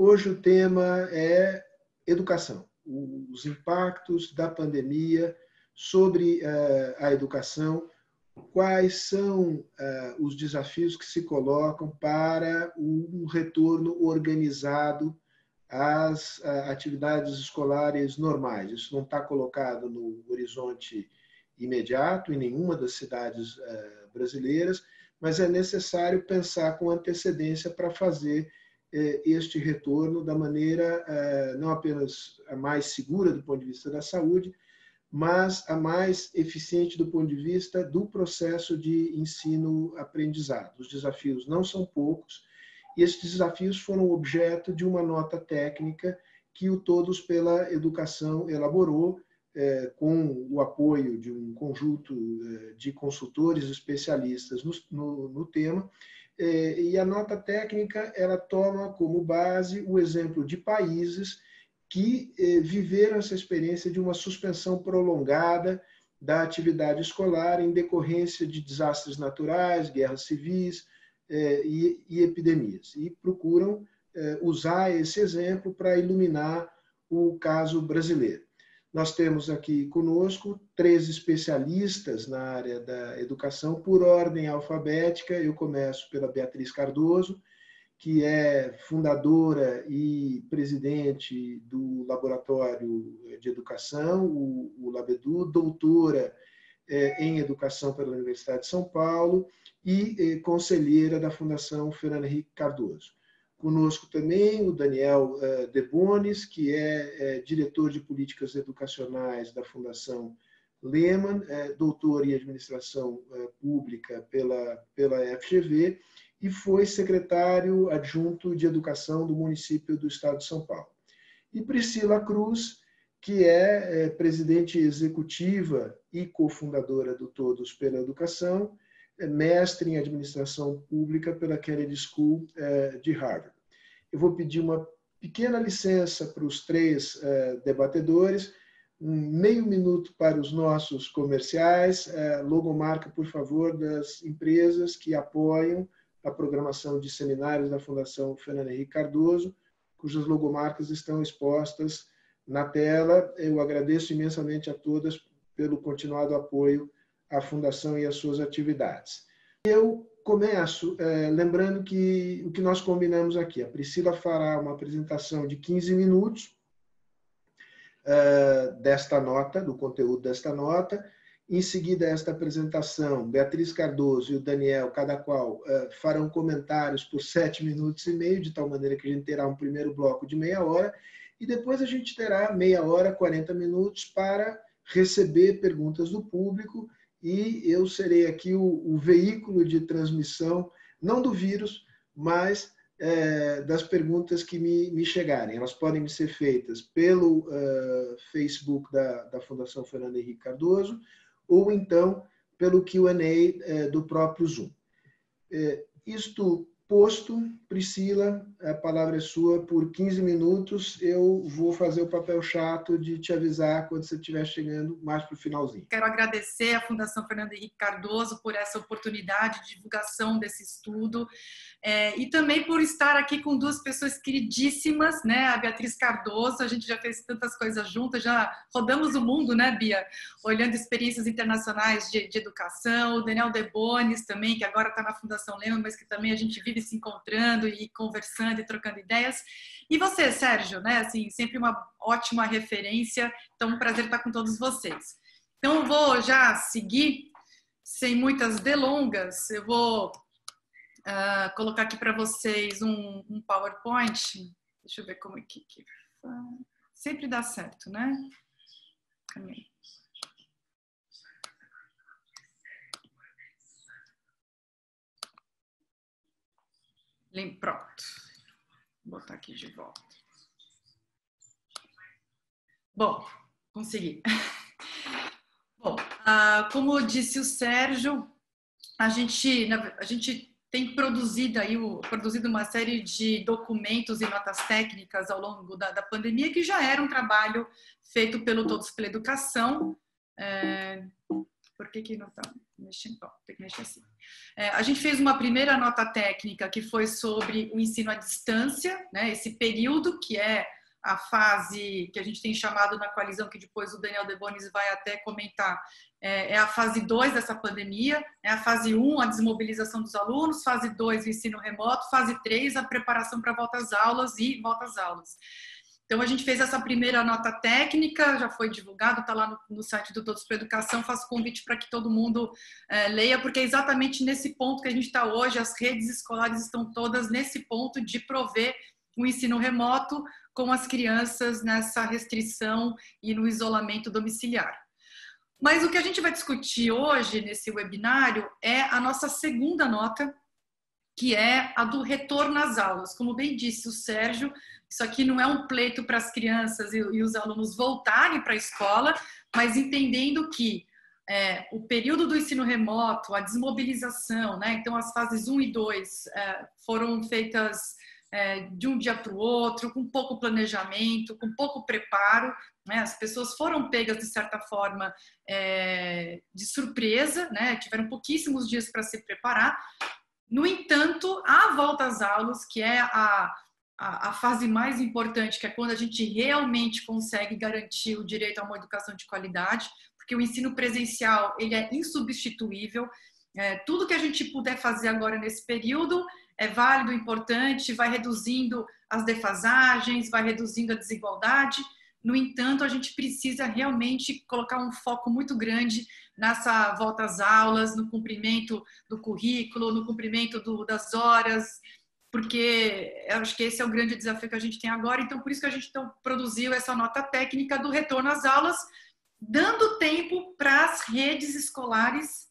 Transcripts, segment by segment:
Hoje o tema é educação, os impactos da pandemia sobre uh, a educação, quais são uh, os desafios que se colocam para um retorno organizado às atividades escolares normais. Isso não está colocado no horizonte imediato em nenhuma das cidades brasileiras, mas é necessário pensar com antecedência para fazer este retorno da maneira é, não apenas a mais segura do ponto de vista da saúde, mas a mais eficiente do ponto de vista do processo de ensino-aprendizado. Os desafios não são poucos, e esses desafios foram objeto de uma nota técnica que o Todos pela Educação elaborou, é, com o apoio de um conjunto de consultores especialistas no, no, no tema, é, e a nota técnica ela toma como base o exemplo de países que é, viveram essa experiência de uma suspensão prolongada da atividade escolar em decorrência de desastres naturais, guerras civis é, e, epidemias. E procuram usar esse exemplo para iluminar o caso brasileiro. Nós temos aqui conosco três especialistas na área da educação por ordem alfabética. Eu começo pela Beatriz Cardoso, que é fundadora e presidente do Laboratório de Educação, o, Labedu, doutora é, em Educação pela Universidade de São Paulo e é, conselheira da Fundação Fernando Henrique Cardoso. Conosco também o Daniel uh, Debones, que é, é, diretor de políticas educacionais da Fundação Lehman, é, doutor em administração pública pela, pela FGV e foi secretário adjunto de educação do município do estado de São Paulo. E Priscila Cruz, que é, presidente executiva e cofundadora do Todos pela Educação, é mestre em administração pública pela Kennedy School de Harvard. Eu vou pedir uma pequena licença para os três é, debatedores, um meio minuto para os nossos comerciais, logomarca, por favor, das empresas que apoiam a programação de seminários da Fundação Fernando Henrique Cardoso, cujas logomarcas estão expostas na tela. Eu agradeço imensamente a todas pelo continuado apoio a fundação e as suas atividades. Eu começo é, lembrando que o que nós combinamos aqui, a Priscila fará uma apresentação de 15 minutos é, desta nota, do conteúdo desta nota. Em seguida, esta apresentação, Beatriz Cardoso e o Daniel, cada qual, é, farão comentários por sete minutos e meio, de tal maneira que a gente terá um primeiro bloco de meia hora, e depois a gente terá meia hora, 40 minutos para receber perguntas do público e eu serei aqui o, o veículo de transmissão, não do vírus, mas é, das perguntas que me, me, chegarem. Elas podem ser feitas pelo uh, Facebook da, da, Fundação Fernando Henrique Cardoso ou então pelo QA é, do próprio Zoom. É, isto posto, Priscila, a palavra é sua por 15 minutos. Eu vou fazer o papel chato de te avisar quando você estiver chegando mais para o finalzinho. Quero agradecer à Fundação Fernando Henrique Cardoso por essa oportunidade de divulgação desse estudo é, e também por estar aqui com duas pessoas queridíssimas, né? A Beatriz Cardoso, a gente já fez tantas coisas juntas, já rodamos o mundo, né, Bia? Olhando experiências internacionais de, de educação. O Daniel Debones também, que agora está na Fundação Lema, mas que também a gente vive se encontrando e conversando e trocando ideias. E você, Sérgio, né? Assim, sempre uma ótima referência. Então, um prazer estar com todos vocês. Então, vou já seguir, sem muitas delongas, eu vou uh, colocar aqui para vocês um, um, PowerPoint. Deixa eu ver como é que, sempre dá certo, né? Pronto. Vou botar aqui de volta. Bom, consegui. Bom, uh, como disse o Sérgio, a gente, a gente tem produzido aí produzido uma série de documentos e notas técnicas ao longo da, da pandemia que já era um trabalho feito pelo Todos pela Educação. É, por que, que não está mexendo? Bom, tem que mexer assim. É, a gente fez uma primeira nota técnica que foi sobre o ensino à distância, né, esse período que é a fase que a gente tem chamado na coalizão, que depois o Daniel Debonis vai até comentar, é, a fase 2 dessa pandemia, é a fase 1, um, a desmobilização dos alunos, fase 2, o ensino remoto, fase 3, a preparação para volta às aulas e volta às aulas. Então, a gente fez essa primeira nota técnica, já foi divulgado, está lá no, no, site do Todos para Educação. Faço convite para que todo mundo é, leia, porque é exatamente nesse ponto que a gente está hoje. As redes escolares estão todas nesse ponto de prover o ensino remoto com as crianças nessa restrição e no isolamento domiciliar. Mas o que a gente vai discutir hoje nesse webinário é a nossa segunda nota, que é a do retorno às aulas. Como bem disse o Sérgio, isso aqui não é um pleito para as crianças e, e os alunos voltarem para a escola, mas entendendo que é, o período do ensino remoto, a desmobilização, né? então as fases 1 e 2 é, foram feitas é, de um dia para o outro, com pouco planejamento, com pouco preparo. Né? As pessoas foram pegas, de certa forma, é, de surpresa, né? tiveram pouquíssimos dias para se preparar. No entanto, a volta às aulas, que é a a, a, fase mais importante, que é quando a gente realmente consegue garantir o direito a uma educação de qualidade, porque o ensino presencial ele é insubstituível. É, tudo que a gente puder fazer agora nesse período é válido, importante, vai reduzindo as defasagens, vai reduzindo a desigualdade. No entanto, a gente precisa realmente colocar um foco muito grande nessa volta às aulas, no cumprimento do currículo, no cumprimento do, das horas, porque eu acho que esse é o grande desafio que a gente tem agora. Então, por isso que a gente então, produziu essa nota técnica do retorno às aulas, dando tempo para as redes escolares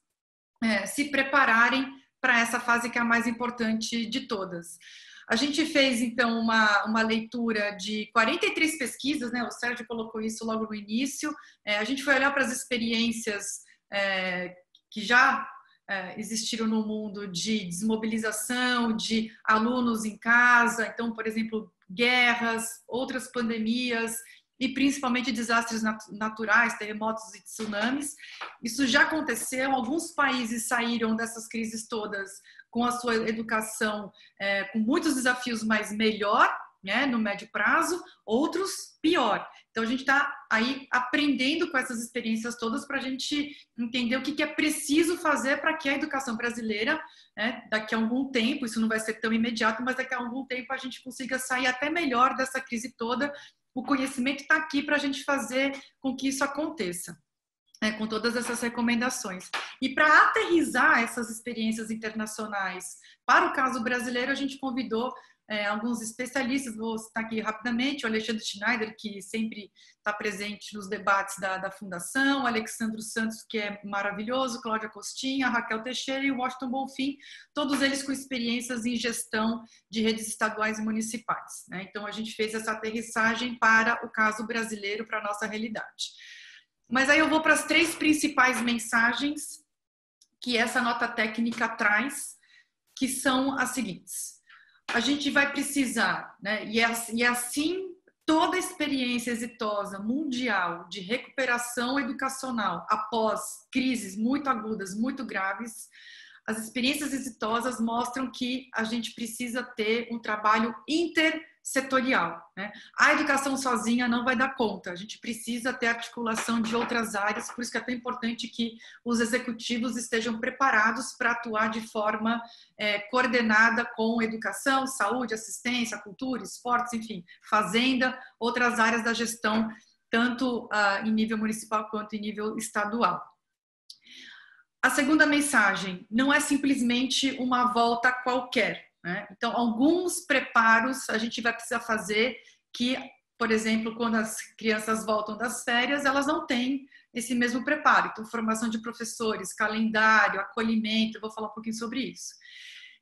é, se prepararem para essa fase que é a mais importante de todas. A gente fez, então, uma, uma leitura de 43 pesquisas, né? o Sérgio colocou isso logo no início. É, a gente foi olhar para as experiências é, que já é, existiram no mundo de desmobilização, de alunos em casa, então, por exemplo, guerras, outras pandemias e principalmente desastres naturais, terremotos e tsunamis. Isso já aconteceu, alguns países saíram dessas crises todas com a sua educação é, com muitos desafios, mas melhor, né, no médio prazo, outros pior. Então a gente está aí aprendendo com essas experiências todas para a gente entender o que, que é preciso fazer para que a educação brasileira, né, daqui a algum tempo, isso não vai ser tão imediato, mas daqui a algum tempo a gente consiga sair até melhor dessa crise toda. O conhecimento está aqui para a gente fazer com que isso aconteça. É, com todas essas recomendações. E para aterrizar essas experiências internacionais para o caso brasileiro, a gente convidou é, alguns especialistas, vou citar aqui rapidamente, o Alexandre Schneider, que sempre está presente nos debates da, da Fundação, o Alexandre Santos, que é maravilhoso, Cláudia Costinha, Raquel Teixeira e Washington Bonfim, todos eles com experiências em gestão de redes estaduais e municipais. Né? Então, a gente fez essa aterrissagem para o caso brasileiro, para a nossa realidade. Mas aí eu vou para as três principais mensagens que essa nota técnica traz, que são as seguintes a gente vai precisar, né? E, é, e é assim toda experiência exitosa mundial de recuperação educacional após crises muito agudas, muito graves, as experiências exitosas mostram que a gente precisa ter um trabalho inter setorial. Né? A educação sozinha não vai dar conta, a gente precisa ter articulação de outras áreas, por isso que é tão importante que os executivos estejam preparados para atuar de forma é, coordenada com educação, saúde, assistência, cultura, esportes, enfim, fazenda, outras áreas da gestão, tanto uh, em nível municipal quanto em nível estadual. A segunda mensagem não é simplesmente uma volta qualquer. Né? Então, alguns preparos a gente vai precisar fazer que, por exemplo, quando as crianças voltam das férias, elas não têm esse mesmo preparo. Então, formação de professores, calendário, acolhimento, eu vou falar um pouquinho sobre isso.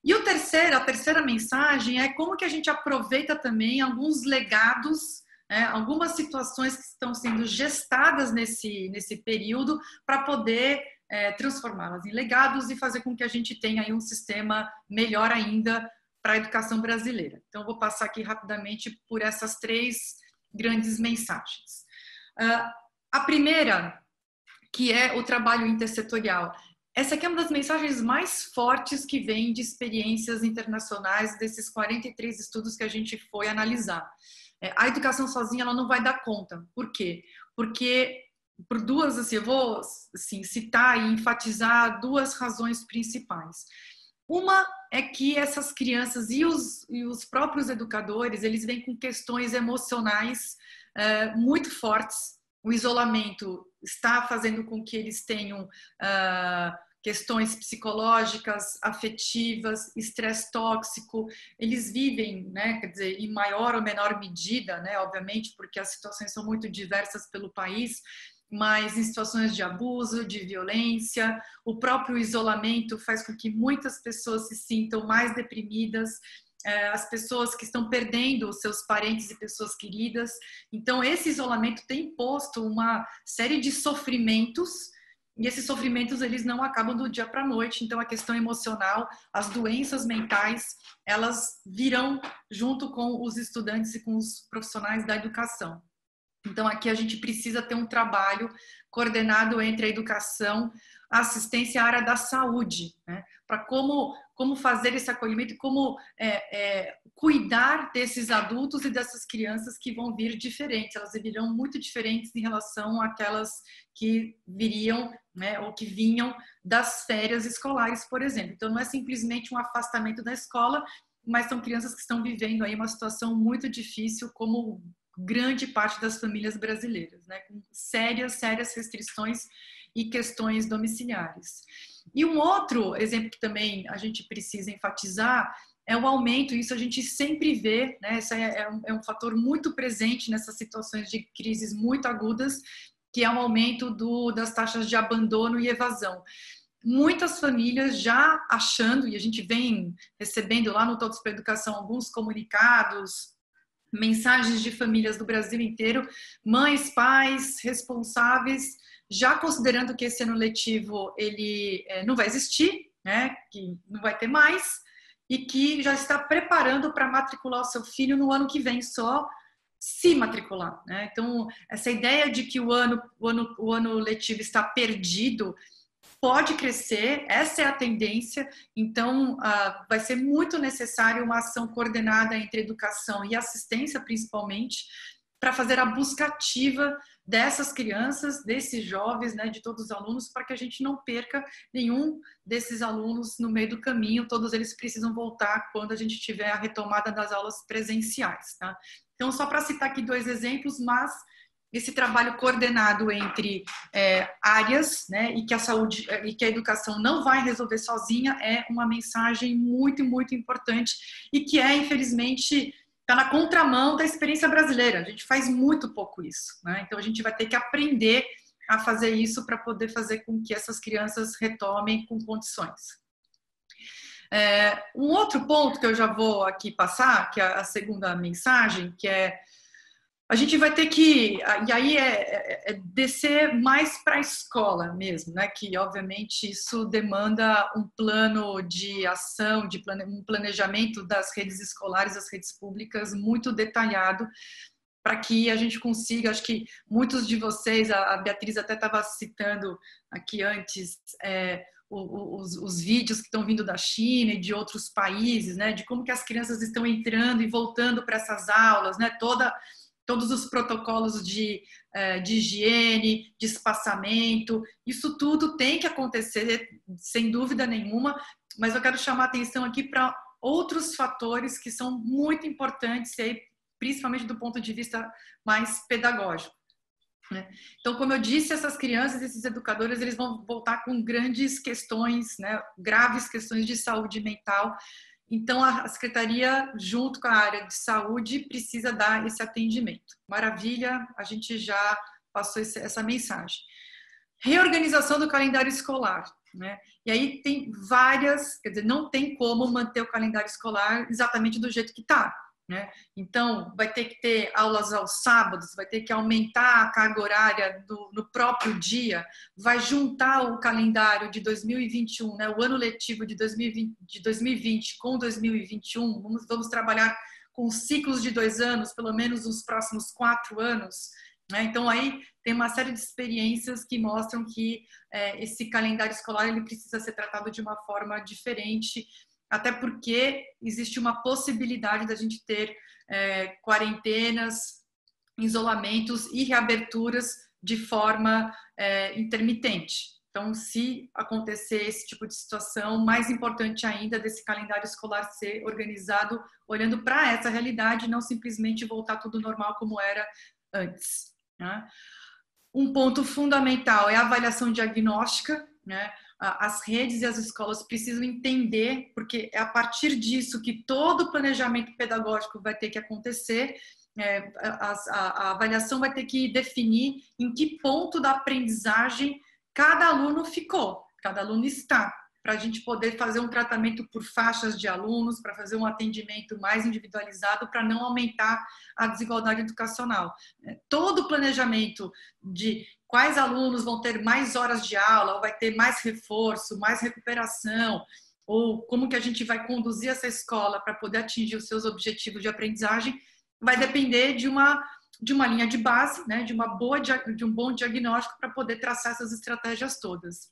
E o terceiro, a terceira mensagem é como que a gente aproveita também alguns legados, né, algumas situações que estão sendo gestadas nesse, nesse período para poder é, transformá-las em legados e fazer com que a gente tenha aí um sistema melhor ainda para a educação brasileira. Então, vou passar aqui rapidamente por essas três grandes mensagens. Uh, a primeira, que é o trabalho intersetorial. Essa aqui é uma das mensagens mais fortes que vem de experiências internacionais desses 43 estudos que a gente foi analisar. É, a educação sozinha ela não vai dar conta. Por quê? Porque por duas, assim, eu vou assim, citar e enfatizar duas razões principais. Uma é que essas crianças e os, e os próprios educadores, eles vêm com questões emocionais é, muito fortes. O isolamento está fazendo com que eles tenham uh, questões psicológicas, afetivas, estresse tóxico, eles vivem, né, quer dizer, em maior ou menor medida, né, obviamente, porque as situações são muito diversas pelo país, mas em situações de abuso, de violência, o próprio isolamento faz com que muitas pessoas se sintam mais deprimidas, é, as pessoas que estão perdendo os seus parentes e pessoas queridas. Então, esse isolamento tem imposto uma série de sofrimentos e esses sofrimentos eles não acabam do dia para a noite. Então a questão emocional, as doenças mentais, elas virão junto com os estudantes e com os profissionais da educação. Então aqui a gente precisa ter um trabalho coordenado entre a educação, a assistência à área da saúde, né? para como como fazer esse acolhimento e como é, é, cuidar desses adultos e dessas crianças que vão vir diferentes. Elas virão muito diferentes em relação àquelas que viriam né, ou que vinham das férias escolares, por exemplo. Então, não é simplesmente um afastamento da escola, mas são crianças que estão vivendo aí uma situação muito difícil, como grande parte das famílias brasileiras, né, com sérias, sérias restrições e questões domiciliares. E um outro exemplo que também a gente precisa enfatizar é o aumento, isso a gente sempre vê, né? Isso é, é, um, é um fator muito presente nessas situações de crises muito agudas, que é o um aumento do, das taxas de abandono e evasão. Muitas famílias já achando, e a gente vem recebendo lá no Todos para Educação alguns comunicados, mensagens de famílias do Brasil inteiro, mães, pais, responsáveis, já considerando que esse ano letivo ele é, não vai existir, né, que não vai ter mais, e que já está preparando para matricular o seu filho no ano que vem só, se matricular. Né? Então, essa ideia de que o ano, o, ano, o ano letivo está perdido pode crescer, essa é a tendência, então uh, vai ser muito necessário uma ação coordenada entre educação e assistência, principalmente, para fazer a busca ativa dessas crianças, desses jovens, né, de todos os alunos, para que a gente não perca nenhum desses alunos no meio do caminho. Todos eles precisam voltar quando a gente tiver a retomada das aulas presenciais. Tá? Então, só para citar aqui dois exemplos, mas esse trabalho coordenado entre é, áreas, né, e que a saúde e que a educação não vai resolver sozinha é uma mensagem muito, muito importante e que é, infelizmente, está na contramão da experiência brasileira. A gente faz muito pouco isso, né? Então a gente vai ter que aprender a fazer isso para poder fazer com que essas crianças retomem com condições. É, um outro ponto que eu já vou aqui passar, que é a segunda mensagem, que é a gente vai ter que, e aí é, é, é descer mais para a escola mesmo, né? Que obviamente isso demanda um plano de ação, de plane, um planejamento das redes escolares, das redes públicas muito detalhado para que a gente consiga, acho que muitos de vocês, a Beatriz até estava citando aqui antes, é, os, os, vídeos que estão vindo da China e de outros países, né, de como que as crianças estão entrando e voltando para essas aulas, né, toda todos os protocolos de, é, de higiene, de espaçamento, isso tudo tem que acontecer, sem dúvida nenhuma, mas eu quero chamar atenção aqui para outros fatores que são muito importantes, aí, principalmente do ponto de vista mais pedagógico. Né? Então, como eu disse, essas crianças, esses educadores, eles vão voltar com grandes questões, né, graves questões de saúde mental, então, a secretaria, junto com a área de saúde, precisa dar esse atendimento. Maravilha, a gente já passou essa mensagem. Reorganização do calendário escolar. Né? E aí tem várias, quer dizer, não tem como manter o calendário escolar exatamente do jeito que está. Né? Então, vai ter que ter aulas aos sábados, vai ter que aumentar a carga horária do, no próprio dia, vai juntar o calendário de 2021, né, o ano letivo de 2020, de 2020 com 2021. Vamos, vamos trabalhar com ciclos de dois anos, pelo menos nos próximos quatro anos. Né? Então, aí tem uma série de experiências que mostram que é, esse calendário escolar ele precisa ser tratado de uma forma diferente, até porque existe uma possibilidade da gente ter é, quarentenas, isolamentos e reaberturas de forma é, intermitente. Então, se acontecer esse tipo de situação, mais importante ainda desse calendário escolar ser organizado olhando para essa realidade, não simplesmente voltar tudo normal como era antes. Né? Um ponto fundamental é a avaliação diagnóstica. Né? As redes e as escolas precisam entender, porque é a partir disso que todo o planejamento pedagógico vai ter que acontecer. É, a, a, a avaliação vai ter que definir em que ponto da aprendizagem cada aluno ficou, cada aluno está, para a gente poder fazer um tratamento por faixas de alunos, para fazer um atendimento mais individualizado, para não aumentar a desigualdade educacional. É, todo o planejamento de quais alunos vão ter mais horas de aula, ou vai ter mais reforço, mais recuperação, ou como que a gente vai conduzir essa escola para poder atingir os seus objetivos de aprendizagem, vai depender de uma de uma linha de base, né, de uma boa de um bom diagnóstico para poder traçar essas estratégias todas.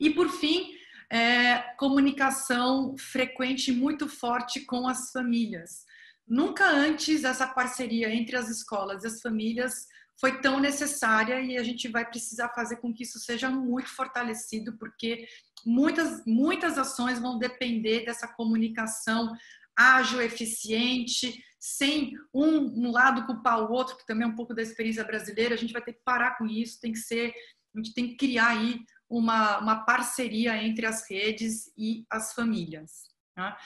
E por fim, é, comunicação frequente muito forte com as famílias. Nunca antes essa parceria entre as escolas e as famílias foi tão necessária e a gente vai precisar fazer com que isso seja muito fortalecido, porque muitas, muitas ações vão depender dessa comunicação ágil, eficiente, sem um, um lado culpar o outro, que também é um pouco da experiência brasileira, a gente vai ter que parar com isso, tem que ser, a gente tem que criar aí uma, uma parceria entre as redes e as famílias. Tá?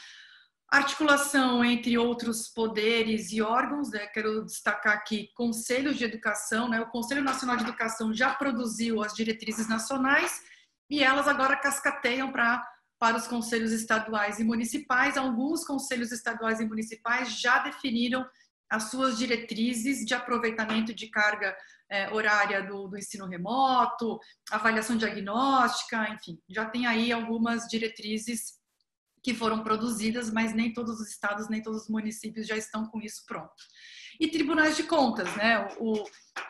Articulação entre outros poderes e órgãos, né? quero destacar aqui conselhos de educação, né? o Conselho Nacional de Educação já produziu as diretrizes nacionais e elas agora cascateiam para para os conselhos estaduais e municipais. Alguns conselhos estaduais e municipais já definiram as suas diretrizes de aproveitamento de carga é, horária do, do, ensino remoto, avaliação diagnóstica, enfim, já tem aí algumas diretrizes que foram produzidas, mas nem todos os estados, nem todos os municípios já estão com isso pronto. E tribunais de contas, né? O,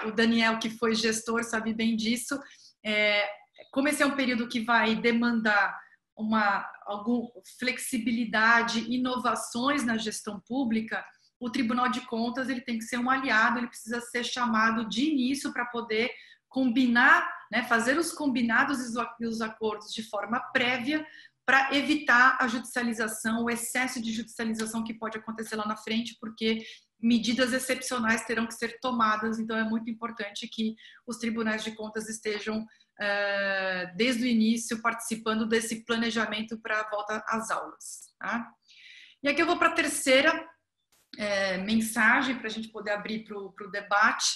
o Daniel, que foi gestor, sabe bem disso. É, como esse é um período que vai demandar uma algum, flexibilidade, inovações na gestão pública, o Tribunal de Contas ele tem que ser um aliado, ele precisa ser chamado de início para poder combinar, né, fazer os combinados e os acordos de forma prévia para evitar a judicialização, o excesso de judicialização que pode acontecer lá na frente, porque medidas excepcionais terão que ser tomadas, então é muito importante que os tribunais de contas estejam uh, desde o início participando desse planejamento para a volta às aulas. Tá? E aqui eu vou para a terceira é, mensagem para a gente poder abrir para o debate.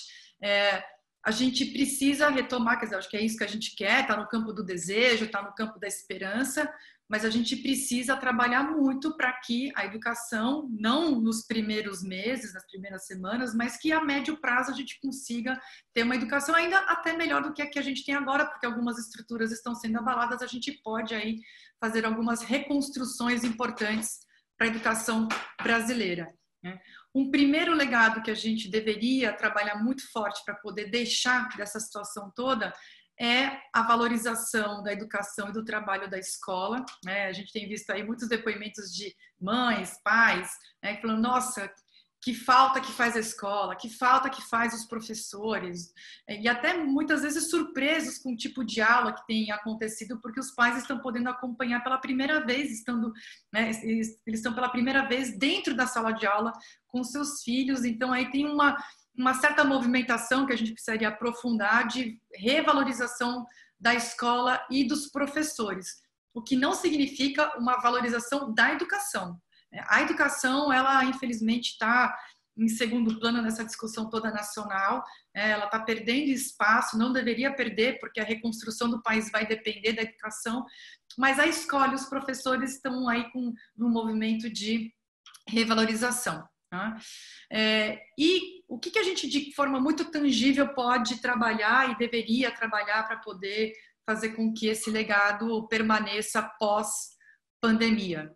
É, a gente precisa retomar, quer dizer, acho que é isso que a gente quer, está no campo do desejo, está no campo da esperança, mas a gente precisa trabalhar muito para que a educação, não nos primeiros meses, nas primeiras semanas, mas que a médio prazo a gente consiga ter uma educação ainda até melhor do que a que a gente tem agora, porque algumas estruturas estão sendo abaladas, a gente pode aí fazer algumas reconstruções importantes para a educação brasileira. Né? Um primeiro legado que a gente deveria trabalhar muito forte para poder deixar dessa situação toda é a valorização da educação e do trabalho da escola. Né? A gente tem visto aí muitos depoimentos de mães, pais, né, falando: nossa, que falta que faz a escola, que falta que faz os professores, e até muitas vezes surpresos com o tipo de aula que tem acontecido, porque os pais estão podendo acompanhar pela primeira vez, estando, né, eles estão pela primeira vez dentro da sala de aula com seus filhos, então aí tem uma uma certa movimentação que a gente precisaria aprofundar de revalorização da escola e dos professores, o que não significa uma valorização da educação. A educação, ela infelizmente está em segundo plano nessa discussão toda nacional, ela está perdendo espaço, não deveria perder, porque a reconstrução do país vai depender da educação, mas a escola os professores estão aí com um movimento de revalorização. Tá? É, e o que, que a gente, de forma muito tangível, pode trabalhar e deveria trabalhar para poder fazer com que esse legado permaneça pós-pandemia?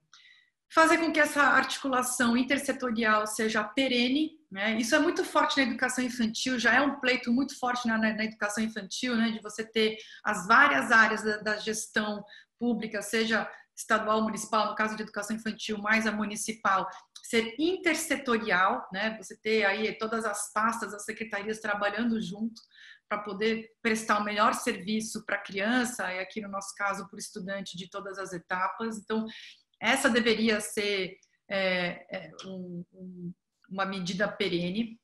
Fazer com que essa articulação intersetorial seja perene, Né? Isso é muito forte na educação infantil, já é um pleito muito forte na, na, educação infantil, né? de você ter as várias áreas da, da gestão pública, seja estadual, municipal, no caso de educação infantil, mais a municipal, ser intersetorial, né? Você ter aí todas as pastas, as secretarias trabalhando junto para poder prestar o melhor serviço para a criança e aqui no nosso caso para o estudante de todas as etapas. Então essa deveria ser é, é, um, um, uma medida perene.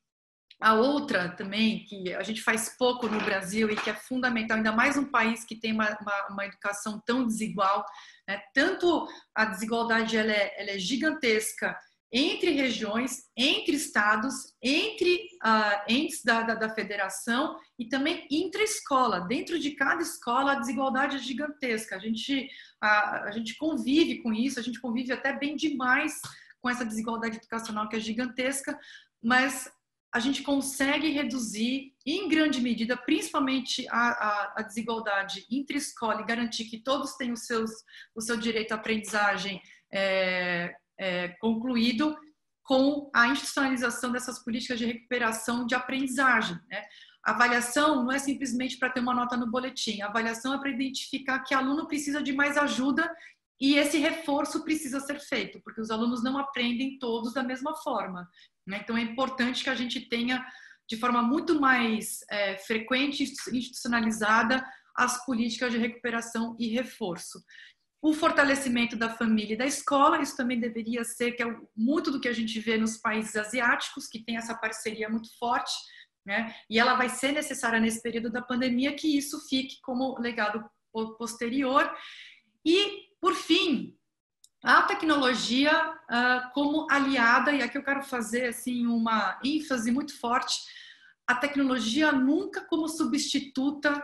A outra também, que a gente faz pouco no Brasil e que é fundamental, ainda mais um país que tem uma, uma, uma educação tão desigual, né? tanto a desigualdade ela é, ela é gigantesca entre regiões, entre estados, entre uh, entes da, da, da, federação e também entre escola. Dentro de cada escola, a desigualdade é gigantesca. A gente, a, a gente convive com isso, a gente convive até bem demais com essa desigualdade educacional que é gigantesca, mas a gente consegue reduzir, em grande medida, principalmente a, a, a desigualdade entre escola e garantir que todos tenham os seus, o seu direito à aprendizagem é, é, concluído com a institucionalização dessas políticas de recuperação de aprendizagem. Né? A avaliação não é simplesmente para ter uma nota no boletim, a avaliação é para identificar que aluno precisa de mais ajuda e esse reforço precisa ser feito, porque os alunos não aprendem todos da mesma forma. Né? Então, é importante que a gente tenha, de forma muito mais é, frequente e institucionalizada, as políticas de recuperação e reforço. O fortalecimento da família e da escola, isso também deveria ser, que é muito do que a gente vê nos países asiáticos, que tem essa parceria muito forte, né? E ela vai ser necessária nesse período da pandemia que isso fique como legado posterior. E por fim, a tecnologia uh, como aliada, e aqui eu quero fazer assim uma ênfase muito forte, a tecnologia nunca como substituta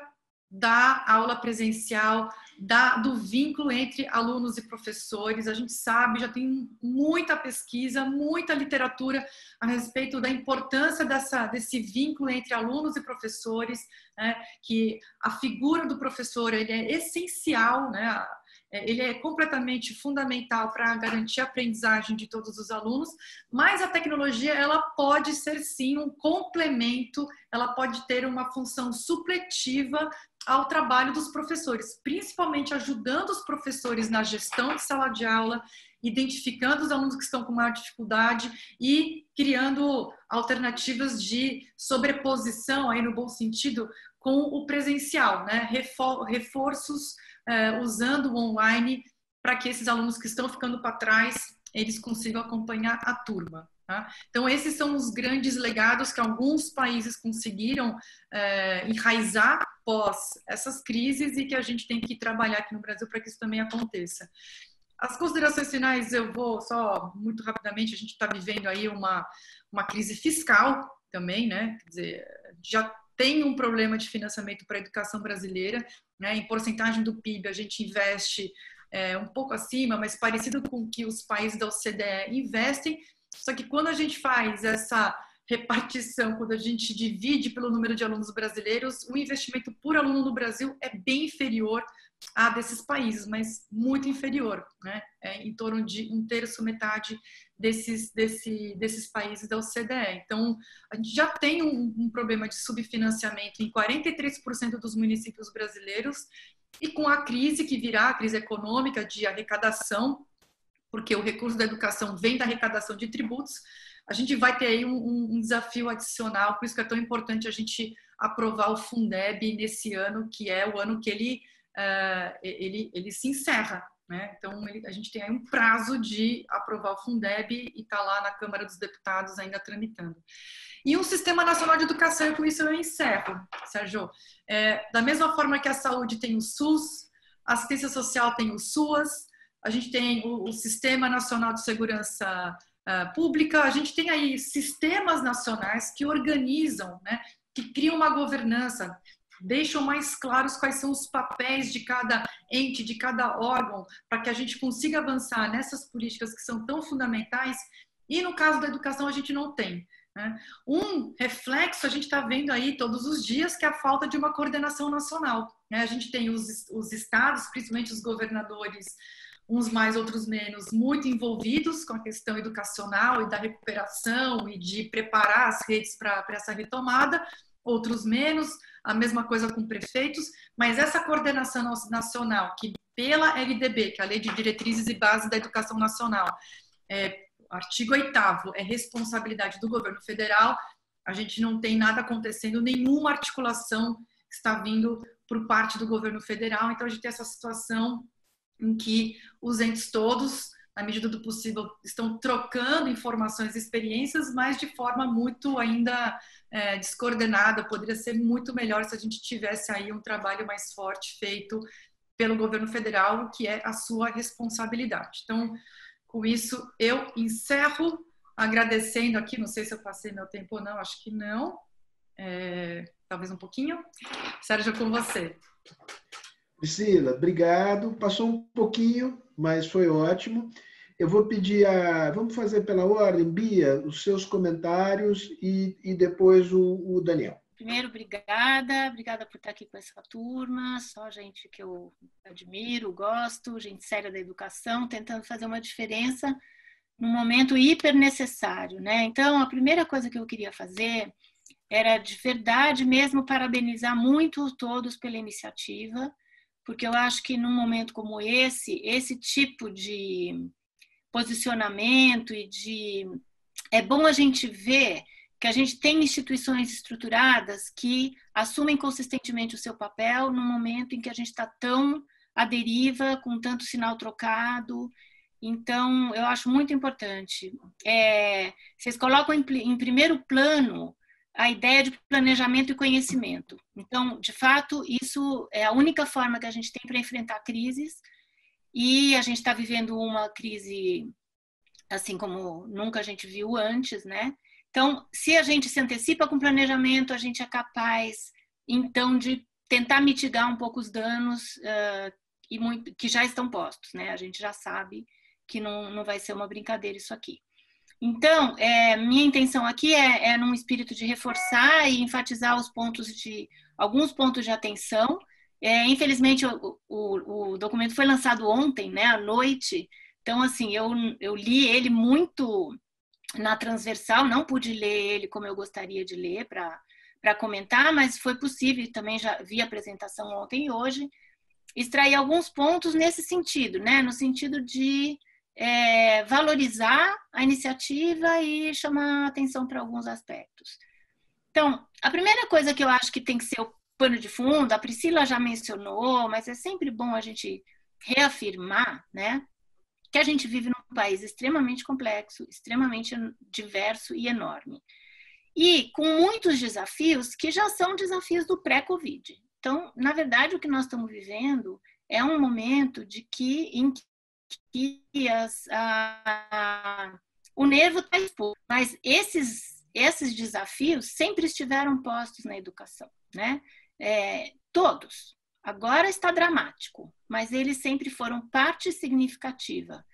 da aula presencial, da, do vínculo entre alunos e professores. A gente sabe, já tem muita pesquisa, muita literatura a respeito da importância dessa, desse vínculo entre alunos e professores, né? que a figura do professor ele é essencial, né? É, ele é completamente fundamental para garantir a aprendizagem de todos os alunos, mas a tecnologia ela pode ser sim um complemento, ela pode ter uma função supletiva ao trabalho dos professores, principalmente ajudando os professores na gestão de sala de aula, identificando os alunos que estão com maior dificuldade e criando alternativas de sobreposição, aí no bom sentido, com o presencial, né? reforços é, usando o online para que esses alunos que estão ficando para trás eles consigam acompanhar a turma. Tá? Então, esses são os grandes legados que alguns países conseguiram é, enraizar pós essas crises e que a gente tem que trabalhar aqui no Brasil para que isso também aconteça. As considerações finais eu vou só muito rapidamente. A gente está vivendo aí uma, uma crise fiscal também, né? Quer dizer, já tem um problema de financiamento para a educação brasileira. Né? Em porcentagem do PIB, a gente investe é, um pouco acima, mas parecido com o que os países da OCDE investem. Só que quando a gente faz essa repartição, quando a gente divide pelo número de alunos brasileiros, o investimento por aluno no Brasil é bem inferior a desses países, mas muito inferior, né? É em torno de um terço, metade desses, desse, desses países da OCDE. Então, a gente já tem um, um problema de subfinanciamento em 43% dos municípios brasileiros, e com a crise que virá, a crise econômica de arrecadação, porque o recurso da educação vem da arrecadação de tributos, a gente vai ter aí um, um desafio adicional, por isso que é tão importante a gente aprovar o Fundeb nesse ano, que é o ano que ele, uh, ele, ele se encerra, né? Então, a gente tem aí um prazo de aprovar o Fundeb e está lá na Câmara dos Deputados ainda tramitando. E um Sistema Nacional de Educação, e com isso eu encerro, Sérgio. É, da mesma forma que a saúde tem o SUS, a assistência social tem o SUAS, a gente tem o, o Sistema Nacional de Segurança uh, Pública, a gente tem aí sistemas nacionais que organizam, né, que criam uma governança, deixam mais claros quais são os papéis de cada ente, de cada órgão, para que a gente consiga avançar nessas políticas que são tão fundamentais. E no caso da educação, a gente não tem. Né? Um reflexo a gente está vendo aí todos os dias que é a falta de uma coordenação nacional. Né? A gente tem os, os estados, principalmente os governadores uns mais, outros menos, muito envolvidos com a questão educacional e da recuperação e de preparar as redes para essa retomada, outros menos, a mesma coisa com prefeitos, mas essa coordenação nacional, que pela LDB, que é a Lei de Diretrizes e Bases da Educação Nacional, é, artigo 8 é responsabilidade do governo federal, a gente não tem nada acontecendo, nenhuma articulação está vindo por parte do governo federal, então a gente tem essa situação em que os entes todos, na medida do possível, estão trocando informações e experiências, mas de forma muito ainda é, descoordenada. Poderia ser muito melhor se a gente tivesse aí um trabalho mais forte feito pelo governo federal, que é a sua responsabilidade. Então, com isso, eu encerro agradecendo aqui, não sei se eu passei meu tempo ou não, acho que não. É, talvez um pouquinho. Sérgio, com você. Priscila, obrigado. Passou um pouquinho, mas foi ótimo. Eu vou pedir a. Vamos fazer pela ordem, Bia, os seus comentários e, e depois o, o Daniel. Primeiro, obrigada, obrigada por estar aqui com essa turma, só gente que eu admiro, gosto, gente séria da educação, tentando fazer uma diferença num momento hiper necessário, né? Então, a primeira coisa que eu queria fazer era de verdade mesmo parabenizar muito todos pela iniciativa, porque eu acho que num momento como esse, esse tipo de posicionamento e de. É bom a gente ver que a gente tem instituições estruturadas que assumem consistentemente o seu papel no momento em que a gente está tão à deriva, com tanto sinal trocado. Então, eu acho muito importante. É, vocês colocam em, em primeiro plano a ideia de planejamento e conhecimento. Então, de fato, isso é a única forma que a gente tem para enfrentar crises. E a gente está vivendo uma crise assim como nunca a gente viu antes, né? Então, se a gente se antecipa com planejamento, a gente é capaz, então, de tentar mitigar um pouco os danos uh, e muito, que já estão postos, né? A gente já sabe que não, não vai ser uma brincadeira isso aqui. Então, é, minha intenção aqui é, é num espírito de reforçar e enfatizar os pontos de alguns pontos de atenção. É, infelizmente, o, o, o, documento foi lançado ontem, né, à noite. Então, assim, eu, eu li ele muito na transversal, não pude ler ele como eu gostaria de ler para comentar, mas foi possível, também já vi a apresentação ontem e hoje, extrair alguns pontos nesse sentido, né? No sentido de é, valorizar a iniciativa e chamar atenção para alguns aspectos. Então, a primeira coisa que eu acho que tem que ser o pano de fundo, a Priscila já mencionou, mas é sempre bom a gente reafirmar, né? Que a gente vive num país extremamente complexo, extremamente diverso e enorme. E com muitos desafios que já são desafios do pré-Covid. Então, na verdade, o que nós estamos vivendo é um momento de que em que as, a, o nervo está exposto. Mas esses, esses desafios sempre estiveram postos na educação, né? É, todos. Agora está dramático, mas eles sempre foram parte significativa,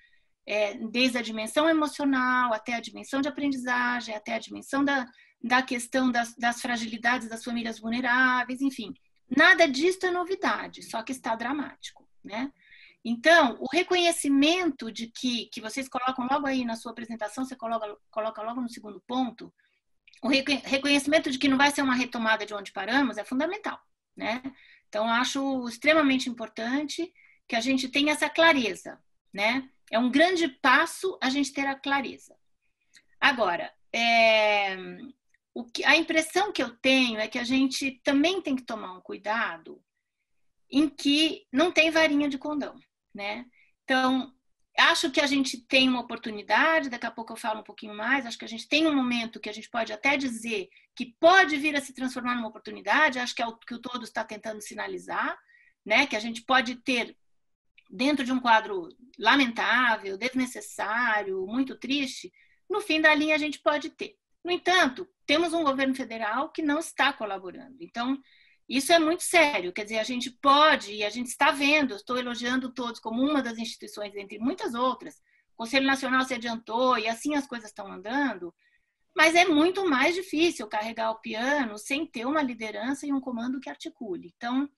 é, desde a dimensão emocional até a dimensão de aprendizagem, até a dimensão da, da questão das, das fragilidades das famílias vulneráveis, enfim. Nada disso é novidade, só que está dramático, né? Então, o reconhecimento de que, que vocês colocam logo aí na sua apresentação, você coloca, coloca logo no segundo ponto, o reconhecimento de que não vai ser uma retomada de onde paramos é fundamental, né? Então, acho extremamente importante que a gente tenha essa clareza, né? É um grande passo a gente ter a clareza. Agora, é, que, a impressão que eu tenho é que a gente também tem que tomar um cuidado em que não tem varinha de condão né? Então, acho que a gente tem uma oportunidade, daqui a pouco eu falo um pouquinho mais, acho que a gente tem um momento que a gente pode até dizer que pode vir a se transformar numa oportunidade, acho que é o que o todo está tentando sinalizar, né? Que a gente pode ter dentro de um quadro lamentável, desnecessário, muito triste, no fim da linha a gente pode ter. No entanto, temos um governo federal que não está colaborando. Então, isso é muito sério, quer dizer, a gente pode, e a gente está vendo, estou elogiando todos como uma das instituições, entre muitas outras, o Conselho Nacional se adiantou e assim as coisas estão andando, mas é muito mais difícil carregar o piano sem ter uma liderança e um comando que articule. Então,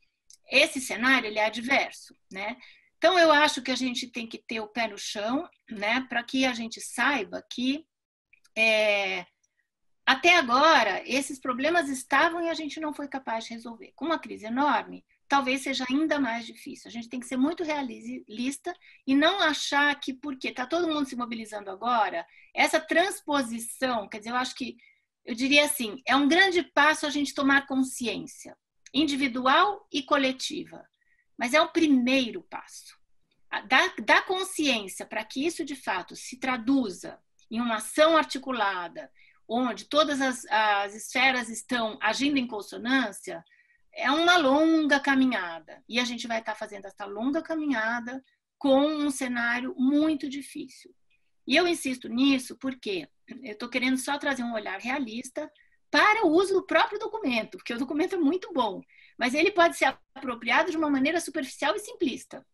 esse cenário ele é adverso, né? Então, eu acho que a gente tem que ter o pé no chão, né, para que a gente saiba que é, até agora esses problemas estavam e a gente não foi capaz de resolver. Com uma crise enorme, talvez seja ainda mais difícil. A gente tem que ser muito realista e não achar que porque está todo mundo se mobilizando agora, essa transposição, quer dizer, eu acho que eu diria assim, é um grande passo a gente tomar consciência, individual e coletiva. Mas é o primeiro passo. Da, consciência para que isso de fato se traduza em uma ação articulada, onde todas as, as esferas estão agindo em consonância, é uma longa caminhada. E a gente vai estar fazendo essa longa caminhada com um cenário muito difícil. E eu insisto nisso porque eu estou querendo só trazer um olhar realista para o uso do próprio documento, porque o documento é muito bom, mas ele pode ser apropriado de uma maneira superficial e simplista.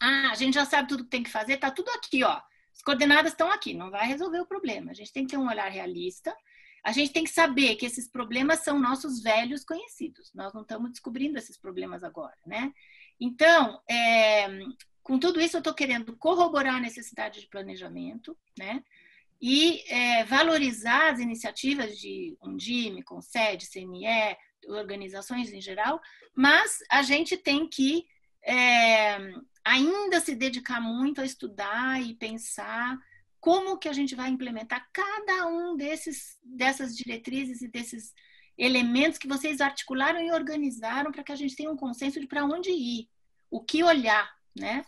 Ah, a gente já sabe tudo que tem que fazer, está tudo aqui, ó. As coordenadas estão aqui, não vai resolver o problema. A gente tem que ter um olhar realista. A gente tem que saber que esses problemas são nossos velhos conhecidos. Nós não estamos descobrindo esses problemas agora, né? Então, é, com tudo isso, eu estou querendo corroborar a necessidade de planejamento, né? E é, valorizar as iniciativas de Undime, Concede, CNE, organizações em geral, mas a gente tem que é, ainda se dedicar muito a estudar e pensar como que a gente vai implementar cada um desses dessas diretrizes e desses elementos que vocês articularam e organizaram para que a gente tenha um consenso de para onde ir, o que olhar, né?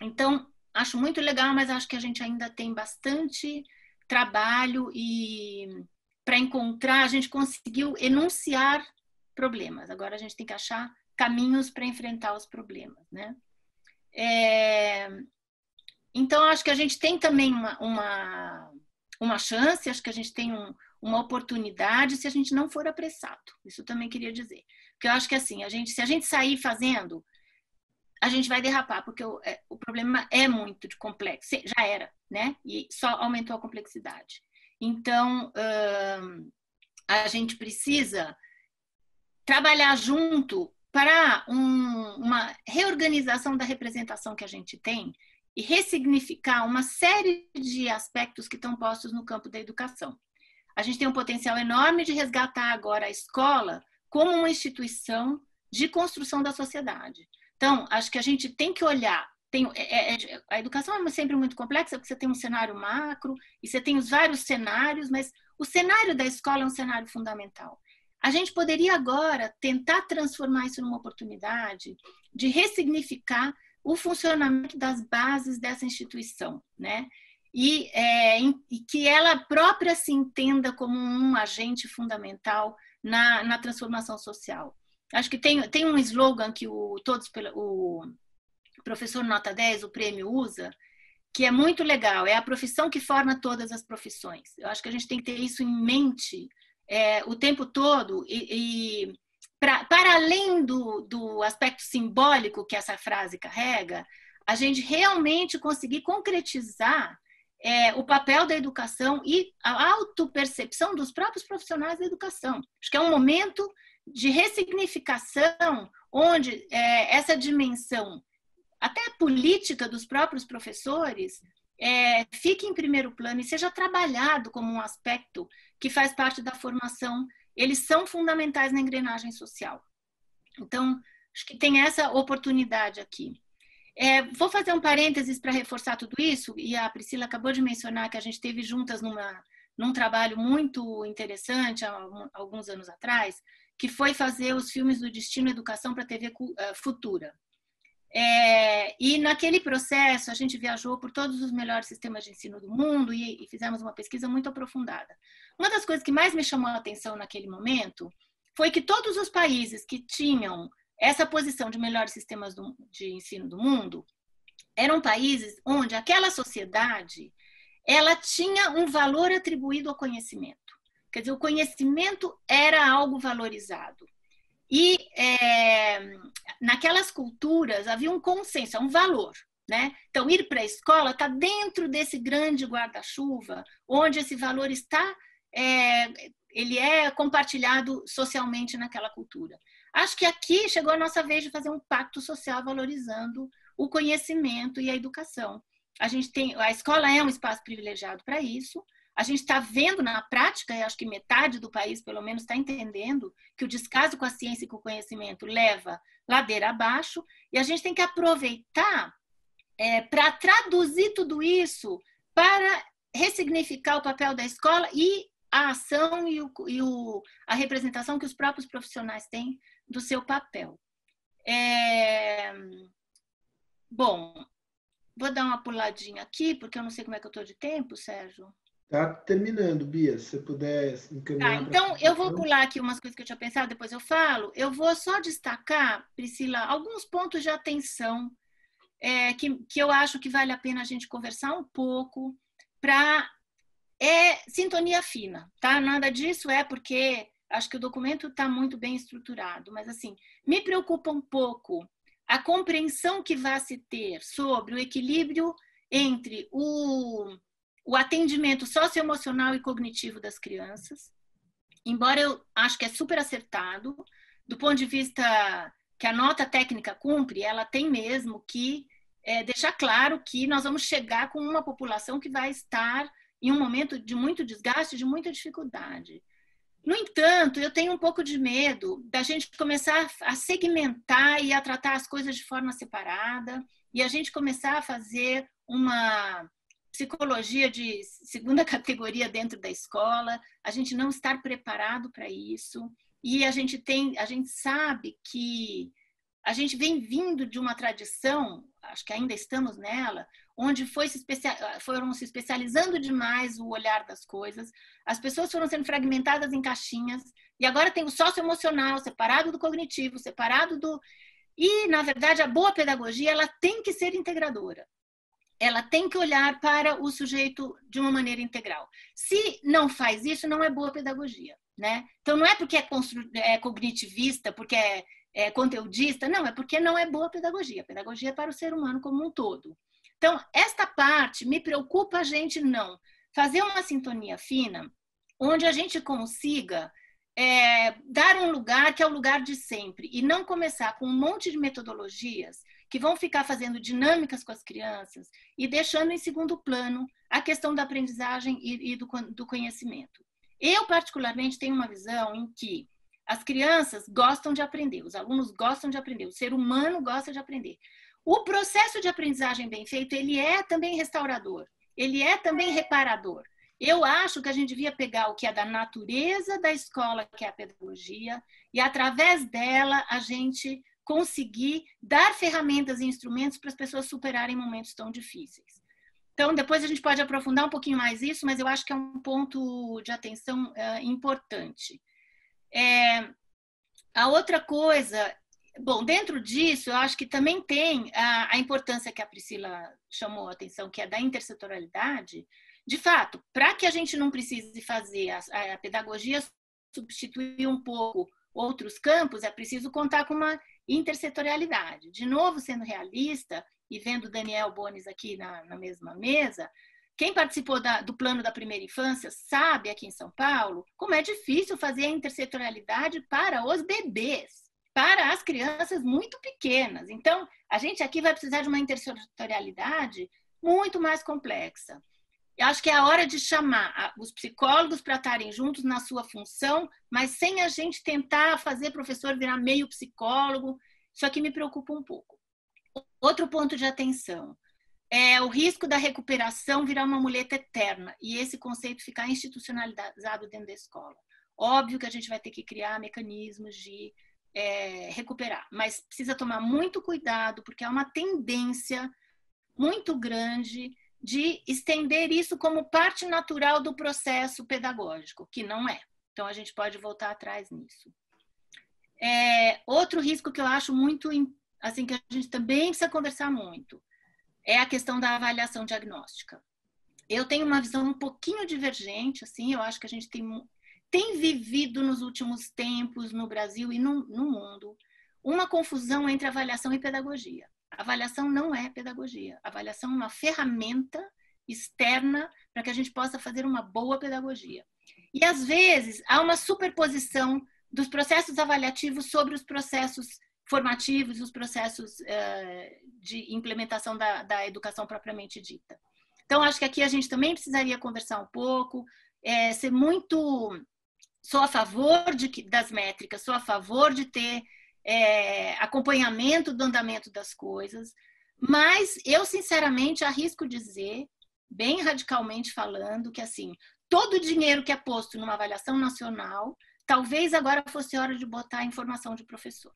Então, acho muito legal, mas acho que a gente ainda tem bastante trabalho e para encontrar, a gente conseguiu enunciar problemas. Agora a gente tem que achar caminhos para enfrentar os problemas, né? É, então, acho que a gente tem também uma, uma, uma chance, acho que a gente tem um, uma oportunidade se a gente não for apressado. Isso também queria dizer. Porque eu acho que assim, a gente, se a gente sair fazendo, a gente vai derrapar, porque o, é, o problema é muito complexo. Já era, né? E só aumentou a complexidade. Então, hum, a gente precisa trabalhar junto para um, uma reorganização da representação que a gente tem e ressignificar uma série de aspectos que estão postos no campo da educação. A gente tem um potencial enorme de resgatar agora a escola como uma instituição de construção da sociedade. Então, acho que a gente tem que olhar. Tem, é, é, a educação é sempre muito complexa, porque você tem um cenário macro e você tem os vários cenários, mas o cenário da escola é um cenário fundamental. A gente poderia agora tentar transformar isso numa oportunidade de ressignificar o funcionamento das bases dessa instituição, né? E, é, e, que ela própria se entenda como um agente fundamental na, na transformação social. Acho que tem, tem um slogan que o, todos, o professor Nota 10, o prêmio, usa, que é muito legal, é a profissão que forma todas as profissões. Eu acho que a gente tem que ter isso em mente é, o tempo todo e, e pra, para além do, do aspecto simbólico que essa frase carrega, a gente realmente conseguir concretizar é, o papel da educação e a autopercepção dos próprios profissionais da educação. Acho que é um momento de ressignificação onde é, essa dimensão, até política dos próprios professores, é, fique em primeiro plano e seja trabalhado como um aspecto que faz parte da formação, eles são fundamentais na engrenagem social. Então, acho que tem essa oportunidade aqui. É, vou fazer um parênteses para reforçar tudo isso, e a Priscila acabou de mencionar que a gente teve juntas numa, num trabalho muito interessante há alguns anos atrás, que foi fazer os filmes do Destino Educação para a TV eh, Futura. É, e naquele processo, a gente viajou por todos os melhores sistemas de ensino do mundo e, e, fizemos uma pesquisa muito aprofundada. Uma das coisas que mais me chamou a atenção naquele momento foi que todos os países que tinham essa posição de melhores sistemas do, de ensino do mundo eram países onde aquela sociedade ela tinha um valor atribuído ao conhecimento. Quer dizer, o conhecimento era algo valorizado. E é, naquelas culturas havia um consenso, um valor. Né? Então, ir para a escola está dentro desse grande guarda-chuva, onde esse valor está, é, ele é compartilhado socialmente naquela cultura. Acho que aqui chegou a nossa vez de fazer um pacto social valorizando o conhecimento e a educação. A gente tem, a escola é um espaço privilegiado para isso. A gente está vendo na prática, e acho que metade do país, pelo menos, está entendendo que o descaso com a ciência e com o conhecimento leva ladeira abaixo, e a gente tem que aproveitar é, para traduzir tudo isso para ressignificar o papel da escola e a ação e, o, e o, a representação que os próprios profissionais têm do seu papel. É... Bom, vou dar uma puladinha aqui, porque eu não sei como é que eu estou de tempo, Sérgio. Está terminando, Bia. Se você puder encaminhar. Tá, então eu vou pular aqui umas coisas que eu tinha pensado, depois eu falo. Eu vou só destacar, Priscila, alguns pontos de atenção é, que, que eu acho que vale a pena a gente conversar um pouco para é sintonia fina, tá? Nada disso é porque acho que o documento está muito bem estruturado, mas assim, me preocupa um pouco a compreensão que vai se ter sobre o equilíbrio entre o, o atendimento socioemocional e cognitivo das crianças, embora eu acho que é super acertado, do ponto de vista que a nota técnica cumpre, ela tem mesmo que é, deixar claro que nós vamos chegar com uma população que vai estar em um momento de muito desgaste, de muita dificuldade. No entanto, eu tenho um pouco de medo da gente começar a segmentar e a tratar as coisas de forma separada e a gente começar a fazer uma psicologia de segunda categoria dentro da escola, a gente não estar preparado para isso e a gente tem, a gente sabe que a gente vem vindo de uma tradição, acho que ainda estamos nela, onde foi se foram se especializando demais o olhar das coisas, as pessoas foram sendo fragmentadas em caixinhas, e agora tem o socioemocional separado do cognitivo, separado do. E, na verdade, a boa pedagogia ela tem que ser integradora. Ela tem que olhar para o sujeito de uma maneira integral. Se não faz isso, não é boa pedagogia. Né? Então, não é porque é, é cognitivista, porque é, é conteudista, não, é porque não é boa pedagogia. Pedagogia é para o ser humano como um todo. Então, esta parte me preocupa a gente não fazer uma sintonia fina, onde a gente consiga é, dar um lugar que é o lugar de sempre e não começar com um monte de metodologias que vão ficar fazendo dinâmicas com as crianças e deixando em segundo plano a questão da aprendizagem e, e do, do conhecimento. Eu, particularmente, tenho uma visão em que as crianças gostam de aprender, os alunos gostam de aprender, o ser humano gosta de aprender. O processo de aprendizagem bem feito, ele é também restaurador, ele é também reparador. Eu acho que a gente devia pegar o que é da natureza da escola, que é a pedagogia, e através dela a gente conseguir dar ferramentas e instrumentos para as pessoas superarem momentos tão difíceis. Então, depois a gente pode aprofundar um pouquinho mais isso, mas eu acho que é um ponto de atenção uh, importante. É, a outra coisa Bom, dentro disso, eu acho que também tem a, a importância que a Priscila chamou a atenção, que é da intersetorialidade. De fato, para que a gente não precise fazer a, a pedagogia substituir um pouco outros campos, é preciso contar com uma intersetorialidade. De novo, sendo realista e vendo Daniel Bones aqui na, na mesma mesa, quem participou da, do plano da primeira infância sabe aqui em São Paulo como é difícil fazer a intersetorialidade para os bebês para as crianças muito pequenas. Então, a gente aqui vai precisar de uma intersetorialidade muito mais complexa. Eu acho que é a hora de chamar os psicólogos para estarem juntos na sua função, mas sem a gente tentar fazer professor virar meio psicólogo. Isso aqui me preocupa um pouco. Outro ponto de atenção é o risco da recuperação virar uma muleta eterna e esse conceito ficar institucionalizado dentro da escola. Óbvio que a gente vai ter que criar mecanismos de é, recuperar. Mas precisa tomar muito cuidado, porque há uma tendência muito grande de estender isso como parte natural do processo pedagógico, que não é. Então, a gente pode voltar atrás nisso. É, outro risco que eu acho muito, assim, que a gente também precisa conversar muito, é a questão da avaliação diagnóstica. Eu tenho uma visão um pouquinho divergente, assim, eu acho que a gente tem tem vivido nos últimos tempos no Brasil e no, no mundo uma confusão entre avaliação e pedagogia. Avaliação não é pedagogia. avaliação é uma ferramenta externa para que a gente possa fazer uma boa pedagogia. E às vezes há uma superposição dos processos avaliativos sobre os processos formativos os processos uh, de implementação da, da educação propriamente dita. Então, acho que aqui a gente também precisaria conversar um pouco, é, ser muito. Sou a favor de, das métricas, sou a favor de ter é, acompanhamento do andamento das coisas, mas eu, sinceramente, arrisco dizer, bem radicalmente falando, que assim, todo o dinheiro que é posto numa avaliação nacional, talvez agora fosse hora de botar informação de professor.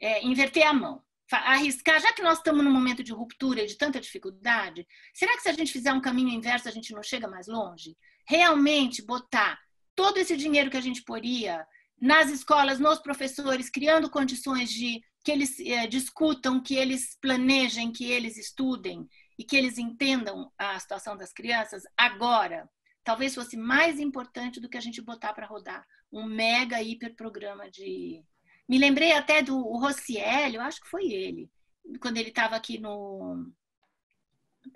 É, inverter a mão arriscar, já que nós estamos num momento de ruptura e de tanta dificuldade, será que se a gente fizer um caminho inverso a gente não chega mais longe? Realmente botar todo esse dinheiro que a gente poria nas escolas, nos professores, criando condições de que eles eh, discutam, que eles planejem, que eles estudem e que eles entendam a situação das crianças agora, talvez fosse mais importante do que a gente botar para rodar um mega hiper programa de me lembrei até do Rossielli, eu acho que foi ele, quando ele estava aqui no.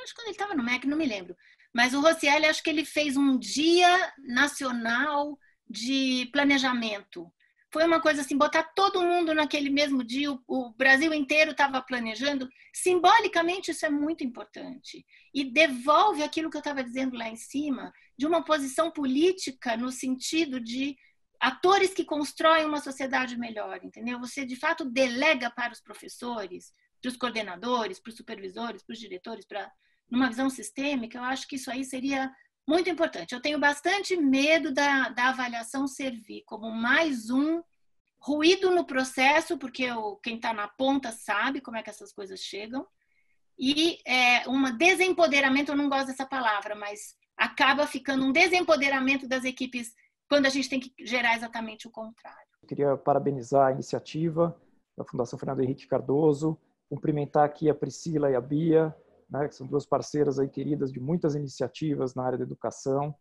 Acho que quando ele estava no MEC, não me lembro. Mas o Rossielli, acho que ele fez um dia nacional de planejamento. Foi uma coisa assim, botar todo mundo naquele mesmo dia, o Brasil inteiro estava planejando. Simbolicamente, isso é muito importante. E devolve aquilo que eu estava dizendo lá em cima, de uma posição política no sentido de atores que constroem uma sociedade melhor, entendeu? Você de fato delega para os professores, para os coordenadores, para os supervisores, para os diretores, para numa visão sistêmica. Eu acho que isso aí seria muito importante. Eu tenho bastante medo da, da avaliação servir como mais um ruído no processo, porque eu, quem está na ponta sabe como é que essas coisas chegam, e é, um desempoderamento, eu não gosto dessa palavra, mas acaba ficando um desempoderamento das equipes quando a gente tem que gerar exatamente o contrário. Eu queria parabenizar a iniciativa da Fundação Fernando Henrique Cardoso, cumprimentar aqui a Priscila e a Bia, né, que são duas parceiras aí queridas de muitas iniciativas na área da educação.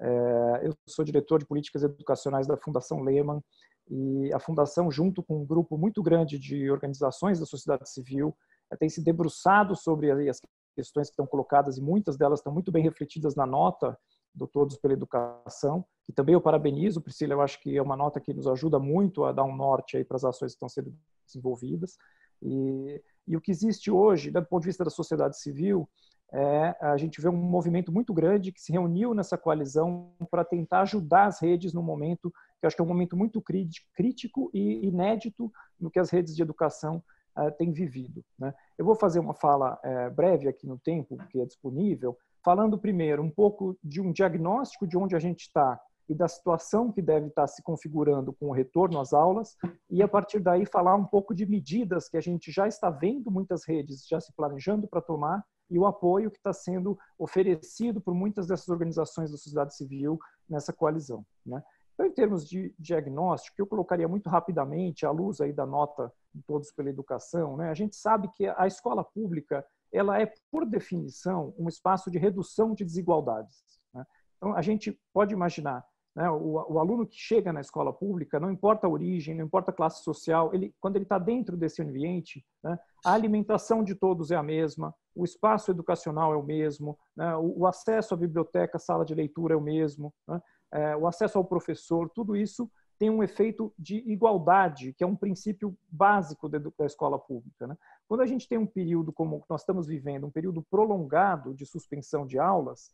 É, eu sou diretor de políticas educacionais da Fundação Lehman e a Fundação, junto com um grupo muito grande de organizações da sociedade civil, é, tem se debruçado sobre as questões que estão colocadas e muitas delas estão muito bem refletidas na nota do Todos pela Educação, que também eu parabenizo, Priscila, eu acho que é uma nota que nos ajuda muito a dar um norte aí para as ações que estão sendo desenvolvidas. E, e o que existe hoje, do ponto de vista da sociedade civil, é, a gente vê um movimento muito grande que se reuniu nessa coalizão para tentar ajudar as redes no momento que acho que é um momento muito crítico e inédito no que as redes de educação uh, têm vivido. Né? Eu vou fazer uma fala uh, breve aqui no tempo que é disponível, falando primeiro um pouco de um diagnóstico de onde a gente está e da situação que deve estar se configurando com o retorno às aulas, e a partir daí falar um pouco de medidas que a gente já está vendo muitas redes já se planejando para tomar e o apoio que está sendo oferecido por muitas dessas organizações da sociedade civil nessa coalizão. Né? Então, em termos de diagnóstico, eu colocaria muito rapidamente, à luz aí da nota de Todos pela Educação, né? a gente sabe que a escola pública ela é, por definição, um espaço de redução de desigualdades. Né? Então, a gente pode imaginar, o, o, aluno que chega na escola pública, não importa a origem, não importa a classe social, ele, quando ele está dentro desse ambiente, né, a alimentação de todos é a mesma, o espaço educacional é o mesmo, né, o, acesso à biblioteca, sala de leitura é o mesmo, né, é, o acesso ao professor, tudo isso tem um efeito de igualdade, que é um princípio básico da escola pública. Né? Quando a gente tem um período como nós estamos vivendo, um período prolongado de suspensão de aulas,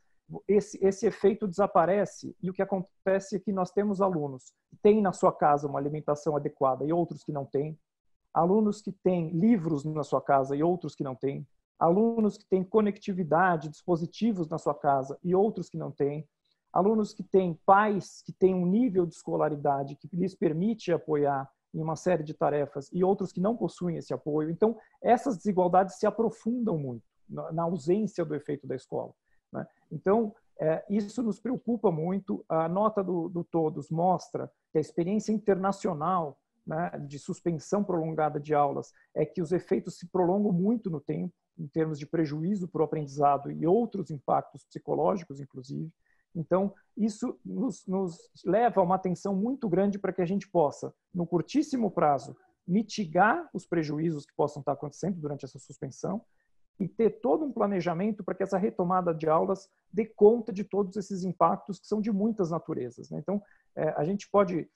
esse, esse efeito desaparece e o que acontece é que nós temos alunos que têm na sua casa uma alimentação adequada e outros que não têm, alunos que têm livros na sua casa e outros que não têm, alunos que têm conectividade, dispositivos na sua casa e outros que não têm, alunos que têm pais que têm um nível de escolaridade que lhes permite apoiar em uma série de tarefas e outros que não possuem esse apoio. Então, essas desigualdades se aprofundam muito na ausência do efeito da escola. Né? Então, é, isso nos preocupa muito. A nota do, do Todos mostra que a experiência internacional né, de suspensão prolongada de aulas é que os efeitos se prolongam muito no tempo, em termos de prejuízo para o aprendizado e outros impactos psicológicos, inclusive. Então, isso nos, nos leva a uma atenção muito grande para que a gente possa, no curtíssimo prazo, mitigar os prejuízos que possam estar acontecendo durante essa suspensão e ter todo um planejamento para que essa retomada de aulas dê conta de todos esses impactos que são de muitas naturezas. Né? Então, é, a gente pode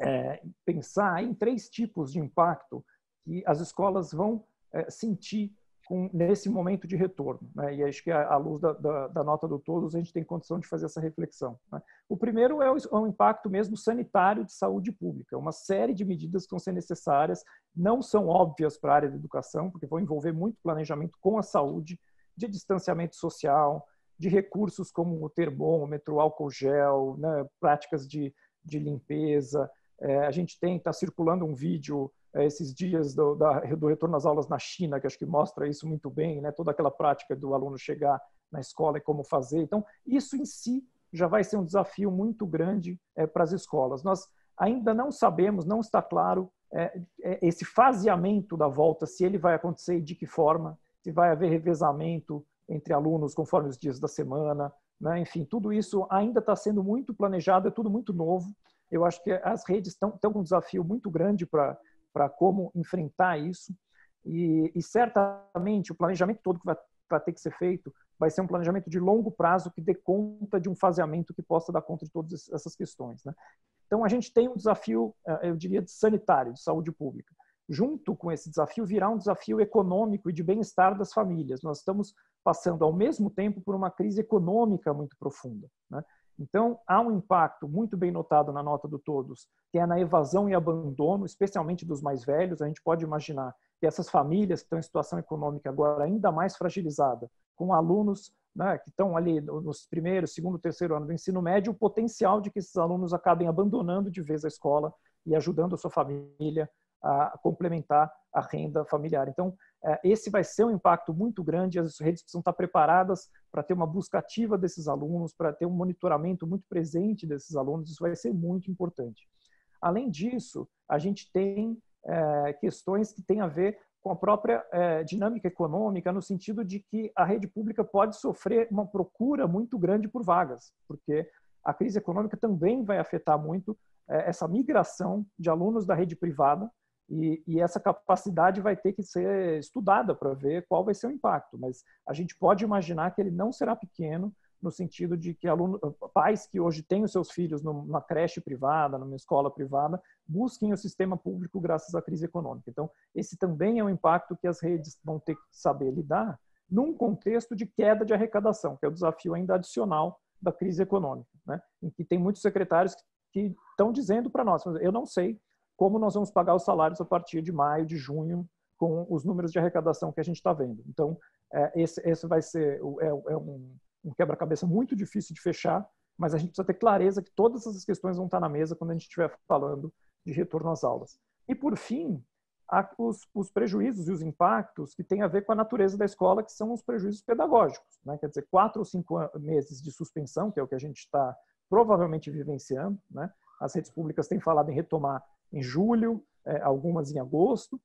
é, pensar em três tipos de impacto que as escolas vão é, sentir com, nesse momento de retorno. Né? E acho que, à luz da, da, da, nota do Todos, a gente tem condição de fazer essa reflexão. Né? O primeiro é o, é o, impacto mesmo sanitário de saúde pública. Uma série de medidas que vão ser necessárias, não são óbvias para a área da educação, porque vão envolver muito planejamento com a saúde, de distanciamento social, de recursos como o termômetro, álcool gel, né? práticas de, de limpeza. É, a gente tem, está circulando um vídeo é, esses dias do, da, do retorno às aulas na China, que acho que mostra isso muito bem, né? toda aquela prática do aluno chegar na escola e como fazer. Então, isso em si já vai ser um desafio muito grande é, para as escolas. Nós ainda não sabemos, não está claro é, é, esse faseamento da volta, se ele vai acontecer e de que forma, se vai haver revezamento entre alunos conforme os dias da semana, né? enfim, tudo isso ainda está sendo muito planejado, é tudo muito novo. Eu acho que as redes estão com um desafio muito grande para para como enfrentar isso. E, e, certamente o planejamento todo que vai, vai ter que ser feito vai ser um planejamento de longo prazo que dê conta de um faseamento que possa dar conta de todas essas questões. Né? Então, a gente tem um desafio, eh, eu diria, de sanitário, de saúde pública. Junto com esse desafio, virá um desafio econômico e de bem-estar das famílias. Nós estamos passando, ao mesmo tempo, por uma crise econômica muito profunda. Né? Então, há um impacto muito bem notado na nota do Todos, que é na evasão e abandono, especialmente dos mais velhos. A gente pode imaginar que essas famílias que estão em situação econômica agora ainda mais fragilizada, com alunos né, que estão ali nos primeiros, segundo, terceiro ano do ensino médio, o potencial de que esses alunos acabem abandonando de vez a escola e ajudando a sua família a complementar a renda familiar. Então, é, esse vai ser um impacto muito grande, as redes precisam estar preparadas para ter uma busca ativa desses alunos, para ter um monitoramento muito presente desses alunos, isso vai ser muito importante. Além disso, a gente tem é, questões que têm a ver com a própria é, dinâmica econômica, no sentido de que a rede pública pode sofrer uma procura muito grande por vagas, porque a crise econômica também vai afetar muito é, essa migração de alunos da rede privada e, e, essa capacidade vai ter que ser estudada para ver qual vai ser o impacto. Mas a gente pode imaginar que ele não será pequeno, no sentido de que alunos, pais que hoje têm os seus filhos numa creche privada, numa escola privada, busquem o sistema público graças à crise econômica. Então, esse também é um impacto que as redes vão ter que saber lidar num contexto de queda de arrecadação, que é o desafio ainda adicional da crise econômica, né? em que tem muitos secretários que estão dizendo para nós, eu não sei como nós vamos pagar os salários a partir de maio, de junho, com os números de arrecadação que a gente está vendo. Então, é, esse, esse vai ser é, é um, um quebra-cabeça muito difícil de fechar, mas a gente precisa ter clareza que todas essas questões vão estar na mesa quando a gente estiver falando de retorno às aulas. E, por fim, os, os, prejuízos e os impactos que têm a ver com a natureza da escola, que são os prejuízos pedagógicos. Né? Quer dizer, quatro ou cinco meses de suspensão, que é o que a gente está provavelmente vivenciando. Né? As redes públicas têm falado em retomar em julho, é, algumas em agosto.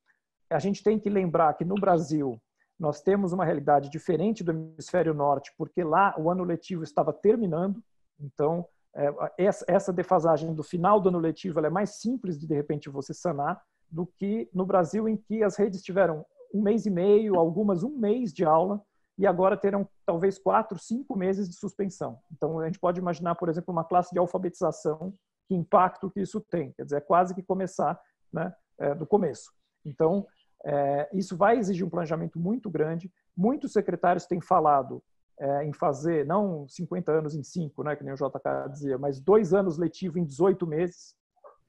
A gente tem que lembrar que no Brasil nós temos uma realidade diferente do hemisfério norte, porque lá o ano letivo estava terminando, então é, essa defasagem do final do ano letivo é mais simples de de repente você sanar do que no Brasil em que as redes tiveram um mês e meio, algumas um mês de aula e agora terão talvez quatro, cinco meses de suspensão. Então a gente pode imaginar, por exemplo, uma classe de alfabetização que impacto que isso tem. Quer dizer, é quase que começar né, é, do começo. Então, é, isso vai exigir um planejamento muito grande. Muitos secretários têm falado é, em fazer, não 50 anos em 5, né, que nem o JK dizia, mas dois anos letivo em 18 meses,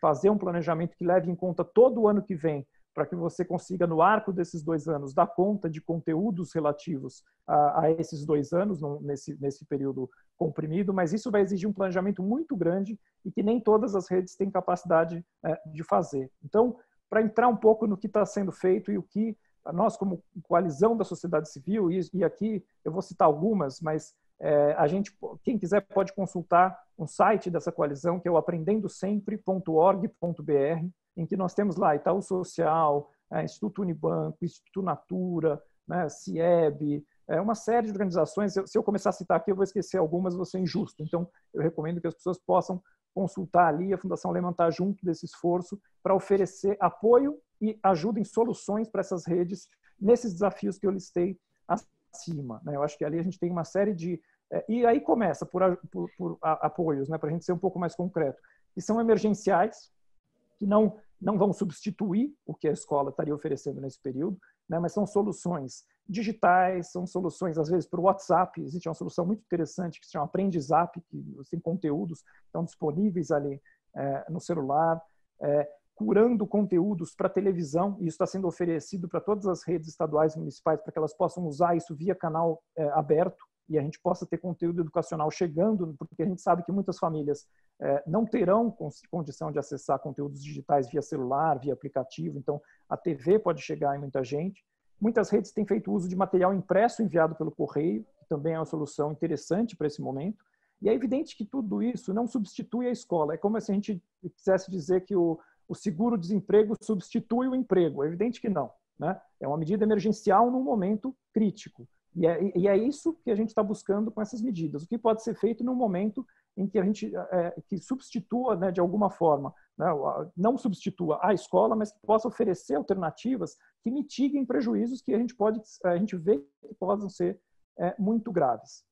fazer um planejamento que leve em conta todo o ano que vem para que você consiga, no arco desses dois anos, dar conta de conteúdos relativos a, a esses dois anos, no, nesse, nesse período comprimido, mas isso vai exigir um planejamento muito grande e que nem todas as redes têm capacidade é, de fazer. Então, para entrar um pouco no que está sendo feito e o que nós, como coalizão da sociedade civil, e, e aqui eu vou citar algumas, mas é, a gente, quem quiser pode consultar um site dessa coalizão, que é o aprendendosempre.org.br, em que nós temos lá Itaú Social, é, Instituto Unibanco, Instituto Natura, né, CIEB, é, uma série de organizações. Se eu começar a citar aqui, eu vou esquecer algumas, vou ser injusto. Então, eu recomendo que as pessoas possam consultar ali, a Fundação Lehman está junto desse esforço para oferecer apoio e ajuda em soluções para essas redes nesses desafios que eu listei acima. Né? Eu acho que ali a gente tem uma série de... É, e aí começa por, por, por apoios, né? para a gente ser um pouco mais concreto, que são emergenciais, que não não vão substituir o que a escola estaria oferecendo nesse período, né, mas são soluções digitais, são soluções, às vezes, para o WhatsApp. Existe uma solução muito interessante que se chama Aprendizap, que tem conteúdos que estão disponíveis ali é, no celular, é, curando conteúdos para televisão, e isso está sendo oferecido para todas as redes estaduais e municipais, para que elas possam usar isso via canal é, aberto, e a gente possa ter conteúdo educacional chegando, porque a gente sabe que muitas famílias é, não terão condição de acessar conteúdos digitais via celular, via aplicativo, então a TV pode chegar em muita gente. Muitas redes têm feito uso de material impresso enviado pelo correio, que também é uma solução interessante para esse momento. E é evidente que tudo isso não substitui a escola. É como se a gente quisesse dizer que o, o seguro-desemprego substitui o emprego. É evidente que não. Né? É uma medida emergencial num momento crítico. E é, e é isso que a gente está buscando com essas medidas. O que pode ser feito num momento em que a gente é, que substitua, né, de alguma forma, né, não substitua a escola, mas que possa oferecer alternativas que mitiguem prejuízos que a gente pode, a gente vê que podem ser é, muito graves.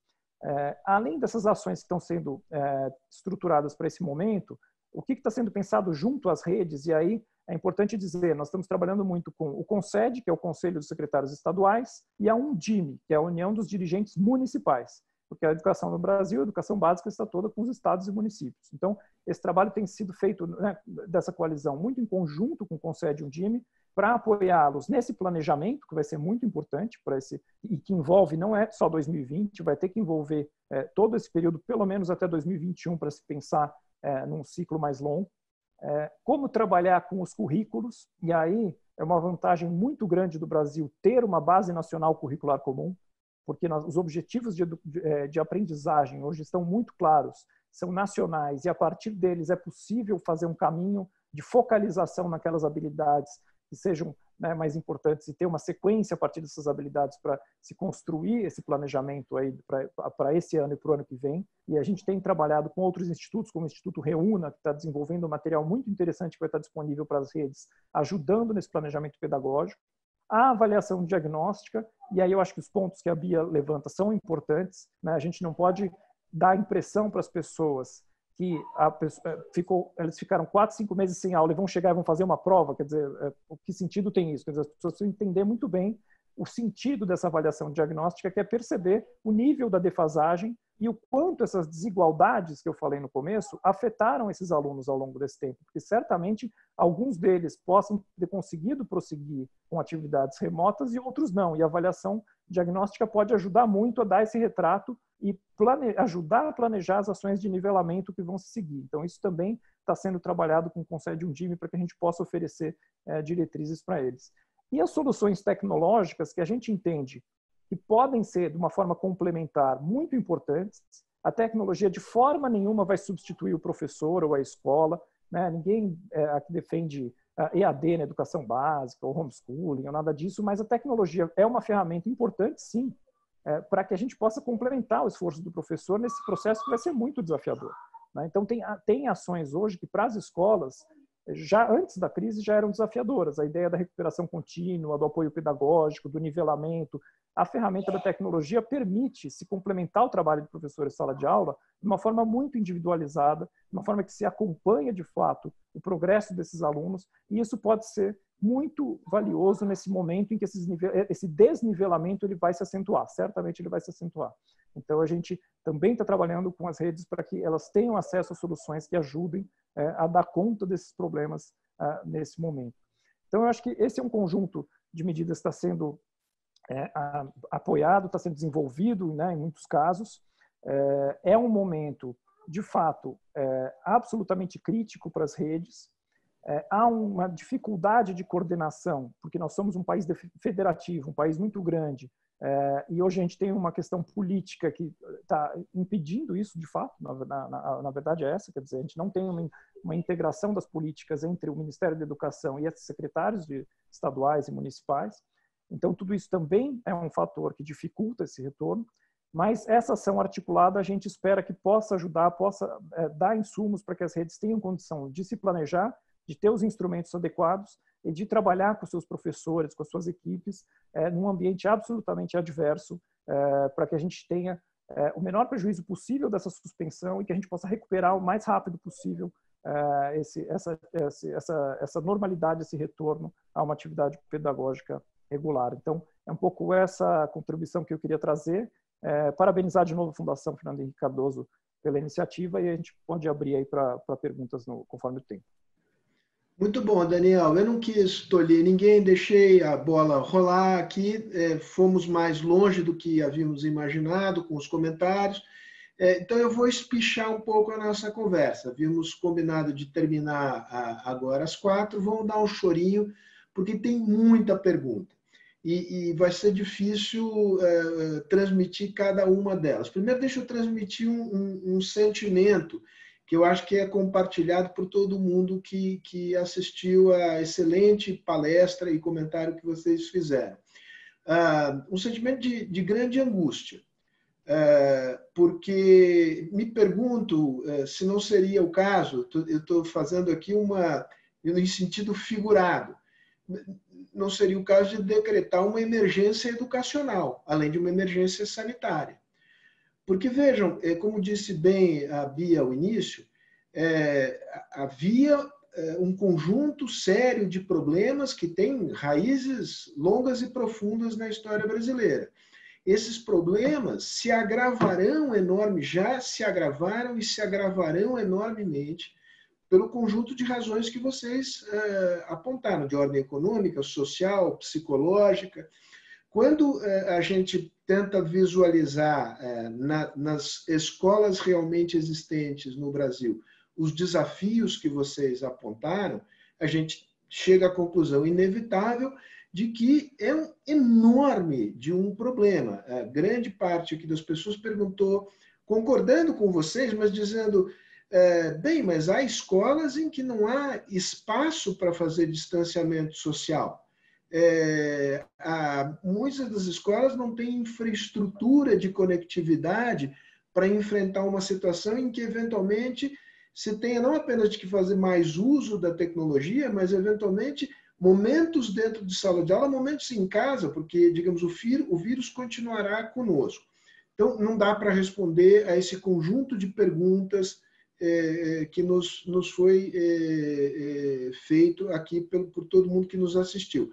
É, além dessas ações que estão sendo é, estruturadas para esse momento, o que está sendo pensado junto às redes? E aí é importante dizer, nós estamos trabalhando muito com o CONSED, que é o Conselho dos Secretários Estaduais, e a UNDIME, que é a União dos Dirigentes Municipais, porque a educação no Brasil, a educação básica está toda com os estados e municípios. Então, esse trabalho tem sido feito né, dessa coalizão muito em conjunto com o CONSED e o UNDIME, para apoiá-los nesse planejamento, que vai ser muito importante para esse, e que envolve não é só 2020, vai ter que envolver é, todo esse período, pelo menos até 2021, para se pensar é, num ciclo mais longo como trabalhar com os currículos, e aí é uma vantagem muito grande do Brasil ter uma base nacional curricular comum, porque nós, os objetivos de, de, é, de aprendizagem hoje estão muito claros, são nacionais, e a partir deles é possível fazer um caminho de focalização naquelas habilidades que sejam né, mais importantes e ter uma sequência a partir dessas habilidades para se construir esse planejamento aí para esse ano e para o ano que vem. E a gente tem trabalhado com outros institutos, como o Instituto Reúna, que está desenvolvendo um material muito interessante que vai estar disponível para as redes, ajudando nesse planejamento pedagógico. A avaliação diagnóstica, e aí eu acho que os pontos que a Bia levanta são importantes. Né? A gente não pode dar impressão para as pessoas que pessoa, eh, ficou, eles ficaram quatro, cinco meses sem aula e vão chegar e vão fazer uma prova, quer dizer, é, o que sentido tem isso? Quer dizer, as pessoas precisam entender muito bem o sentido dessa avaliação diagnóstica, que é perceber o nível da defasagem e o quanto essas desigualdades que eu falei no começo afetaram esses alunos ao longo desse tempo, porque certamente alguns deles possam ter conseguido prosseguir com atividades remotas e outros não, e a avaliação diagnóstica pode ajudar muito a dar esse retrato e plane... ajudar a planejar as ações de nivelamento que vão se seguir. Então, isso também está sendo trabalhado com o Conselho de time para que a gente possa oferecer é, diretrizes para eles. E as soluções tecnológicas que a gente entende que podem ser, de uma forma complementar, muito importantes. A tecnologia, de forma nenhuma, vai substituir o professor ou a escola. Né? Ninguém é, defende EAD na educação básica, ou homeschooling, ou nada disso, mas a tecnologia é uma ferramenta importante, sim, é, para que a gente possa complementar o esforço do professor nesse processo que vai ser muito desafiador. Né? Então, tem, tem ações hoje que, para as escolas, já antes da crise, já eram desafiadoras. A ideia da recuperação contínua, do apoio pedagógico, do nivelamento. A ferramenta da tecnologia permite se complementar o trabalho do professor em sala de aula de uma forma muito individualizada, de uma forma que se acompanha, de fato, o progresso desses alunos, e isso pode ser muito valioso nesse momento em que esse desnivelamento ele vai se acentuar, certamente ele vai se acentuar. Então a gente também está trabalhando com as redes para que elas tenham acesso a soluções que ajudem é, a dar conta desses problemas é, nesse momento. Então eu acho que esse é um conjunto de medidas que está sendo é, a, apoiado, está sendo desenvolvido né, em muitos casos. É, é um momento, de fato, é, absolutamente crítico para as redes, é, há uma dificuldade de coordenação, porque nós somos um país federativo, um país muito grande, é, e hoje a gente tem uma questão política que está impedindo isso de fato, na, na, na, verdade é essa, quer dizer, a gente não tem uma, uma, integração das políticas entre o Ministério da Educação e esses secretários de estaduais e municipais, então tudo isso também é um fator que dificulta esse retorno, mas essa ação articulada a gente espera que possa ajudar, possa é, dar insumos para que as redes tenham condição de se planejar de ter os instrumentos adequados e de trabalhar com seus professores, com as suas equipes, é, num ambiente absolutamente adverso, é, para que a gente tenha o menor prejuízo possível dessa suspensão e que a gente possa recuperar o mais rápido possível esse, essa, essa, essa normalidade, esse retorno a uma atividade pedagógica regular. Então, é um pouco essa contribuição que eu queria trazer. É, parabenizar de novo a Fundação Fernando Henrique Cardoso pela iniciativa e a gente pode abrir aí para perguntas no, conforme o tempo. Muito bom, Daniel. Eu não quis tolher ninguém, deixei a bola rolar aqui. É, fomos mais longe do que havíamos imaginado com os comentários. É, então, eu vou espichar um pouco a nossa conversa. Havíamos combinado de terminar a, agora às quatro. Vamos dar um chorinho, porque tem muita pergunta. E, e vai ser difícil é, transmitir cada uma delas. Primeiro, deixa eu transmitir um, um, um sentimento que eu acho que é compartilhado por todo mundo que, que assistiu a excelente palestra e comentário que vocês fizeram. Uh, um sentimento de, de grande angústia, uh, porque me pergunto se não seria o caso, eu estou fazendo aqui uma, em sentido figurado, não seria o caso de decretar uma emergência educacional, além de uma emergência sanitária. Porque, vejam, é, como disse bem a Bia ao início, é, havia é, um conjunto sério de problemas que têm raízes longas e profundas na história brasileira. Esses problemas se agravarão enorme, já se agravaram e se agravarão enormemente pelo conjunto de razões que vocês é, apontaram, de ordem econômica, social, psicológica. Quando é, a gente tenta visualizar é, na, nas escolas realmente existentes no Brasil os desafios que vocês apontaram, a gente chega à conclusão inevitável de que é um enorme de um problema. A grande parte aqui das pessoas perguntou, concordando com vocês, mas dizendo, é, bem, mas há escolas em que não há espaço para fazer distanciamento social é, a, muitas das escolas não têm infraestrutura de conectividade para enfrentar uma situação em que, eventualmente, se tenha não apenas de que fazer mais uso da tecnologia, mas, eventualmente, momentos dentro de sala de aula, momentos em casa, porque, digamos, o, fir, o vírus continuará conosco. Então, não dá para responder a esse conjunto de perguntas é, é que nos, nos foi é, é, feito aqui por, por todo mundo que nos assistiu.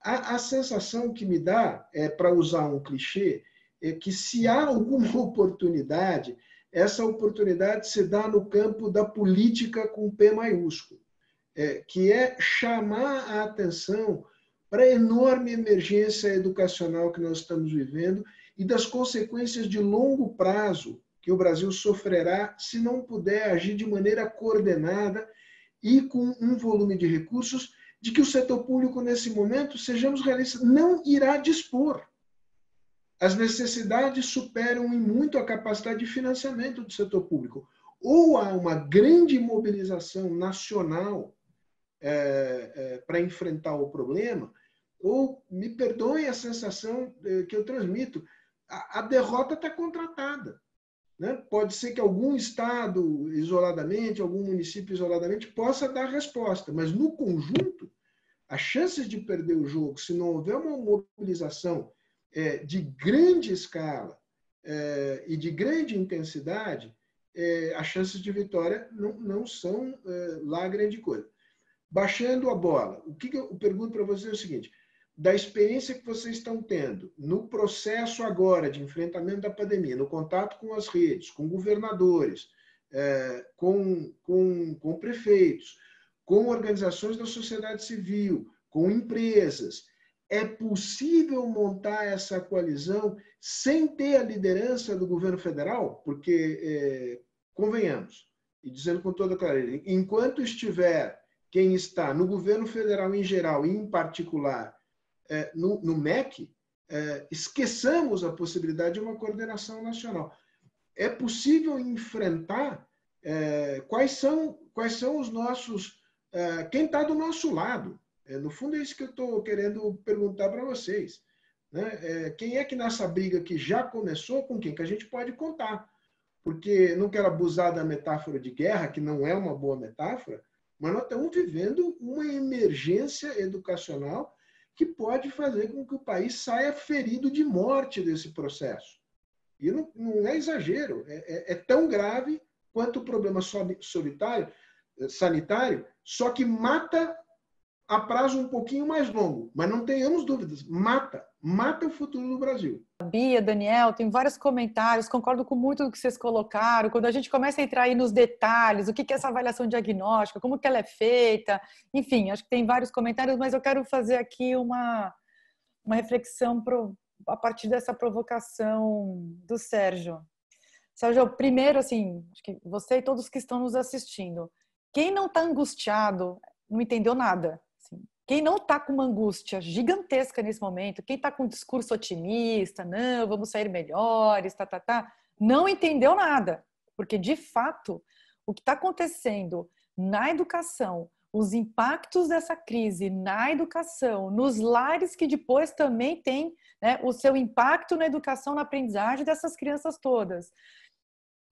A, a sensação que me dá, é, para usar um clichê, é que se há alguma oportunidade, essa oportunidade se dá no campo da política com P maiúsculo, é, que é chamar a atenção para a enorme emergência educacional que nós estamos vivendo e das consequências de longo prazo que o Brasil sofrerá se não puder agir de maneira coordenada e com um volume de recursos de que o setor público, nesse momento, sejamos realistas, não irá dispor. As necessidades superam em muito a capacidade de financiamento do setor público. Ou há uma grande mobilização nacional é, é, para enfrentar o problema, ou, me perdoem a sensação é, que eu transmito, a, a derrota está contratada. Né? Pode ser que algum estado isoladamente, algum município isoladamente, possa dar resposta, mas no conjunto, as chances de perder o jogo, se não houver uma mobilização é, de grande escala é, e de grande intensidade, é, as chances de vitória não, não são é, lá grande coisa. Baixando a bola, o que, que eu pergunto para vocês é o seguinte: da experiência que vocês estão tendo no processo agora de enfrentamento da pandemia, no contato com as redes, com governadores, é, com, com, com prefeitos, com organizações da sociedade civil, com empresas, é possível montar essa coalizão sem ter a liderança do governo federal? Porque, é, convenhamos, e dizendo com toda clareza, enquanto estiver quem está no governo federal em geral e em particular no, no, MEC, é, esqueçamos a possibilidade de uma coordenação nacional. É possível enfrentar é, quais, são, quais são os nossos. É, quem está do nosso lado. É, no fundo, é isso que eu estou querendo perguntar para vocês. Né? É, quem é que nessa briga que já começou, com quem que a gente pode contar? Porque não quero abusar da metáfora de guerra, que não é uma boa metáfora, mas nós estamos vivendo uma emergência educacional que pode fazer com que o país saia ferido de morte desse processo. E não, não é exagero, é, é, é, tão grave quanto o problema solitário. sanitário, só que mata a prazo um pouquinho mais longo. Mas não tenhamos dúvidas, mata, mata o futuro do Brasil. Bia, Daniel, tem vários comentários, concordo com muito do que vocês colocaram. Quando a gente começa a entrar aí nos detalhes, o que é essa avaliação diagnóstica, como que ela é feita, enfim, acho que tem vários comentários, mas eu quero fazer aqui uma, uma reflexão pro, a partir dessa provocação do Sérgio. Sérgio, primeiro, assim, acho que você e todos que estão nos assistindo, quem não está angustiado não entendeu nada. Quem não está com uma angústia gigantesca nesse momento, quem está com um discurso otimista, não, vamos sair melhores, tá, tá, tá, não entendeu nada. Porque, de fato, o que está acontecendo na educação, os impactos dessa crise na educação, nos lares que depois também tem né, o seu impacto na educação, na aprendizagem dessas crianças todas.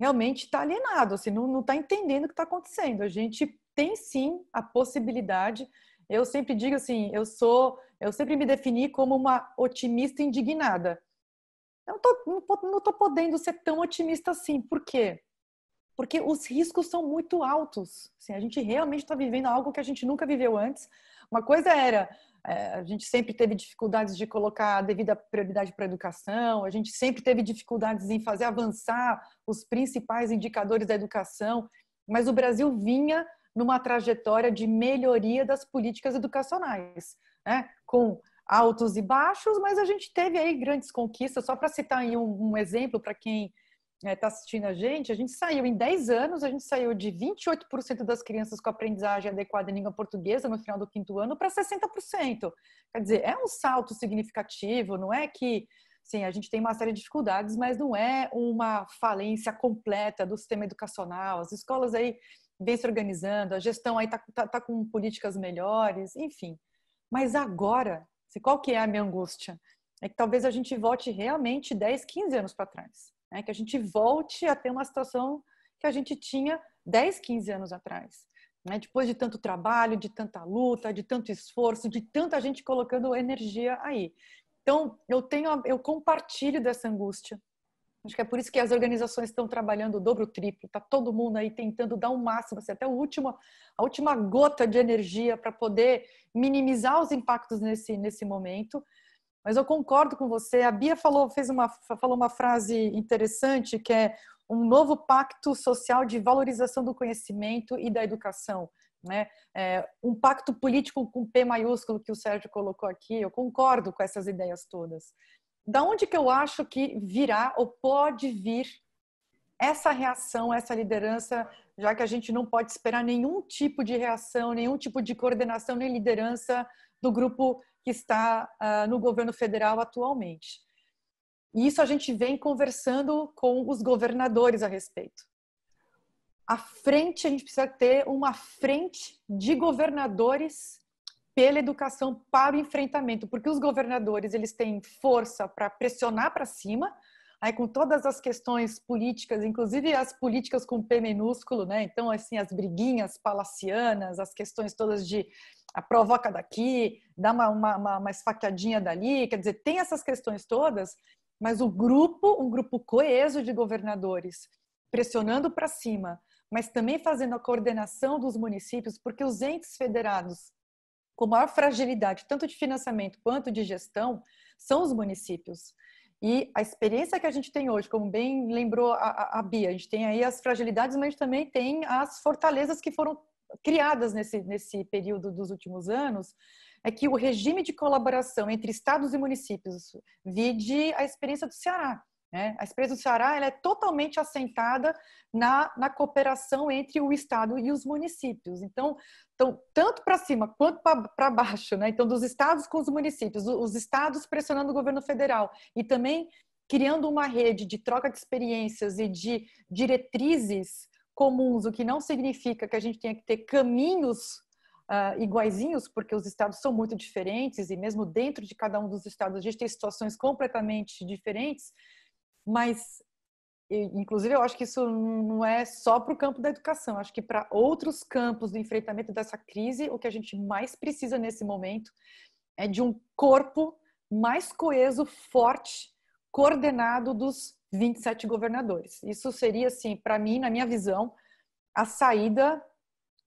Realmente está alienado, assim, não está entendendo o que está acontecendo. A gente tem sim a possibilidade. Eu sempre digo assim, eu sou, eu sempre me defini como uma otimista indignada. Eu não tô, não tô podendo ser tão otimista assim. Por quê? Porque os riscos são muito altos. Assim, a gente realmente está vivendo algo que a gente nunca viveu antes. Uma coisa era é, a gente sempre teve dificuldades de colocar a devida prioridade para a educação, a gente sempre teve dificuldades em fazer avançar os principais indicadores da educação, mas o Brasil vinha numa trajetória de melhoria das políticas educacionais, né? com altos e baixos, mas a gente teve aí grandes conquistas. Só para citar aí um, um exemplo para quem está tá assistindo a gente, a gente saiu em 10 anos, a gente saiu de 28% das crianças com aprendizagem adequada em língua portuguesa no final do quinto ano para 60%. Quer dizer, é um salto significativo, não é que sim, a gente tem uma série de dificuldades, mas não é uma falência completa do sistema educacional. As escolas aí vem se organizando, a gestão aí está tá, tá com políticas melhores, enfim. Mas agora, qual que é a minha angústia? É que talvez a gente volte realmente 10, 15 anos para trás. Né? Que a gente volte a ter uma situação que a gente tinha 10, 15 anos atrás. Né? Depois de tanto trabalho, de tanta luta, de tanto esforço, de tanta gente colocando energia aí. Então, eu tenho, eu compartilho dessa angústia, Acho que é por isso que as organizações estão trabalhando o dobro, o triplo. Está todo mundo aí tentando dar o um máximo, assim, até o último, a última gota de energia para poder minimizar os impactos nesse, nesse momento. Mas eu concordo com você. A Bia falou, fez uma, falou uma frase interessante que é um novo pacto social de valorização do conhecimento e da educação. Né? É, um pacto político com P maiúsculo que o Sérgio colocou aqui. Eu concordo com essas ideias todas da onde que eu acho que virá ou pode vir essa reação, essa liderança, já que a gente não pode esperar nenhum tipo de reação, nenhum tipo de coordenação nem liderança do grupo que está uh, no governo federal atualmente. E isso a gente vem conversando com os governadores a respeito. A frente, a gente precisa ter uma frente de governadores pela educação para o enfrentamento, porque os governadores eles têm força para pressionar para cima, aí com todas as questões políticas, inclusive as políticas com P minúsculo, né? Então assim as briguinhas palacianas, as questões todas de a provoca daqui, dá uma, uma, uma esfaqueadinha dali, quer dizer, tem essas questões todas, mas o grupo, um grupo coeso de governadores pressionando para cima, mas também fazendo a coordenação dos municípios, porque os entes federados com maior fragilidade, tanto de financiamento quanto de gestão, são os municípios. E a experiência que a gente tem hoje, como bem lembrou a, a Bia, a gente tem aí as fragilidades, mas também tem as fortalezas que foram criadas nesse, nesse período dos últimos anos, é que o regime de colaboração entre estados e municípios, vide a experiência do Ceará. Né? A experiência do Ceará ela é totalmente assentada na, na cooperação entre o Estado e os municípios. Então, então tanto para cima quanto para baixo, né? então dos estados com os municípios, os estados pressionando o governo federal e também criando uma rede de troca de experiências e de diretrizes comuns, o que não significa que a gente tenha que ter caminhos uh, iguaizinhos, porque os estados são muito diferentes e mesmo dentro de cada um dos estados a gente tem situações completamente diferentes, mas inclusive eu acho que isso não é só para o campo da educação, acho que para outros campos do enfrentamento dessa crise, o que a gente mais precisa nesse momento é de um corpo mais coeso, forte, coordenado dos 27 governadores. Isso seria, assim, para mim, na minha visão, a saída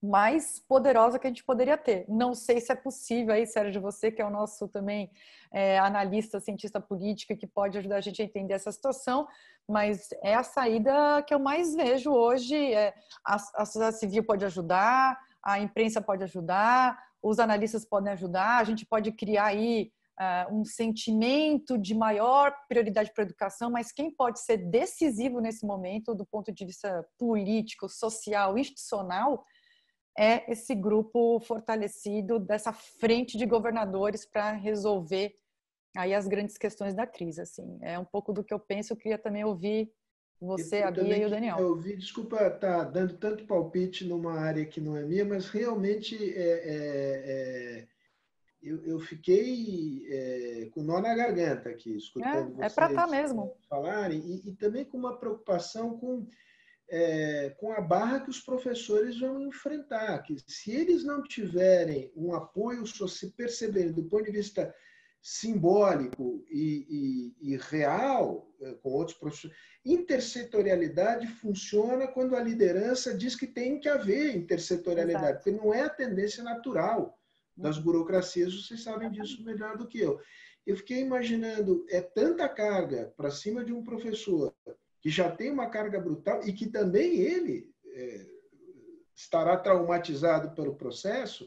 mais poderosa que a gente poderia ter. Não sei se é possível aí, Sérgio, você que é o nosso também é, analista, cientista político, que pode ajudar a gente a entender essa situação, mas é a saída que eu mais vejo hoje. É, a, a sociedade civil pode ajudar, a imprensa pode ajudar, os analistas podem ajudar, a gente pode criar aí uh, um sentimento de maior prioridade para a educação, mas quem pode ser decisivo nesse momento, do ponto de vista político, social, institucional, é esse grupo fortalecido dessa frente de governadores para resolver aí as grandes questões da crise. Assim, é um pouco do que eu penso. Eu queria também ouvir você, eu a Bia e o Daniel. Eu ouvi, desculpa estar tá dando tanto palpite numa área que não é minha, mas realmente é, é, é eu, eu fiquei é, com nó na garganta aqui, escutando é, é para estar tá mesmo. falarem, e, e, também com uma preocupação com, é, com a barra que os professores vão enfrentar, que se eles não tiverem um apoio, se perceberem do ponto de vista simbólico e, e, e real é, com outros professores, intersetorialidade funciona quando a liderança diz que tem que haver intersetorialidade, Exato. porque não é a tendência natural das burocracias, vocês sabem disso melhor do que eu. Eu fiquei imaginando, é tanta carga para cima de um professor que já tem uma carga brutal e que também ele é, estará traumatizado pelo processo,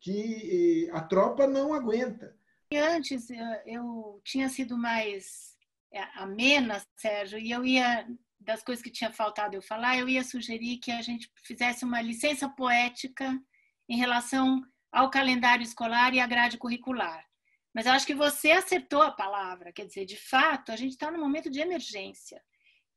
que a tropa não aguenta. Antes eu tinha sido mais é, amena, Sérgio, e eu ia, das coisas que tinha faltado eu falar, eu ia sugerir que a gente fizesse uma licença poética em relação ao calendário escolar e à grade curricular. Mas eu acho que você acertou a palavra, quer dizer, de fato, a gente está num momento de emergência.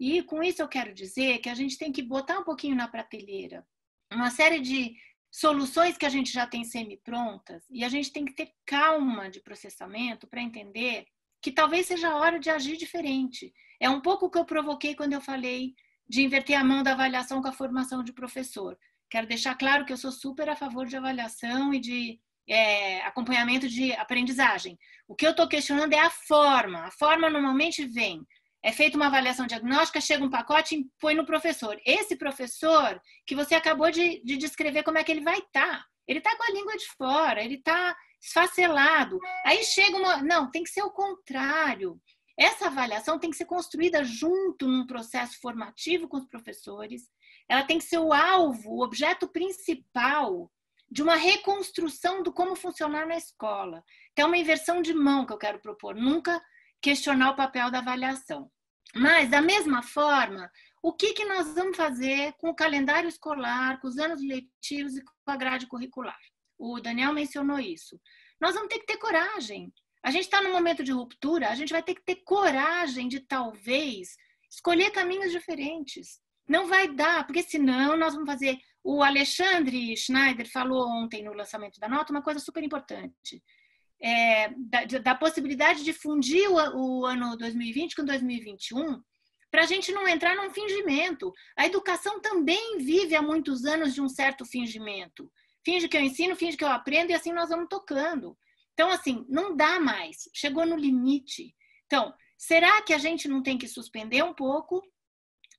E com isso eu quero dizer que a gente tem que botar um pouquinho na prateleira uma série de soluções que a gente já tem semi-prontas e a gente tem que ter calma de processamento para entender que talvez seja a hora de agir diferente. É um pouco o que eu provoquei quando eu falei de inverter a mão da avaliação com a formação de professor. Quero deixar claro que eu sou super a favor de avaliação e de é, acompanhamento de aprendizagem. O que eu estou questionando é a forma. A forma normalmente vem. É feita uma avaliação diagnóstica, chega um pacote e põe no professor. Esse professor que você acabou de, de descrever como é que ele vai estar. Tá. Ele está com a língua de fora, ele está esfacelado. Aí chega uma. Não, tem que ser o contrário. Essa avaliação tem que ser construída junto num processo formativo com os professores, ela tem que ser o alvo, o objeto principal de uma reconstrução do como funcionar na escola. Então, é uma inversão de mão que eu quero propor, nunca questionar o papel da avaliação. Mas, da mesma forma, o que, que nós vamos fazer com o calendário escolar, com os anos letivos e com a grade curricular? O Daniel mencionou isso. Nós vamos ter que ter coragem. A gente está num momento de ruptura, a gente vai ter que ter coragem de talvez escolher caminhos diferentes. Não vai dar, porque senão nós vamos fazer. O Alexandre Schneider falou ontem no lançamento da nota uma coisa super importante. É, da, da, possibilidade de fundir o, o ano 2020 com 2021, para a gente não entrar num fingimento. A educação também vive há muitos anos de um certo fingimento. Finge que eu ensino, finge que eu aprendo e assim nós vamos tocando. Então, assim, não dá mais. Chegou no limite. Então, será que a gente não tem que suspender um pouco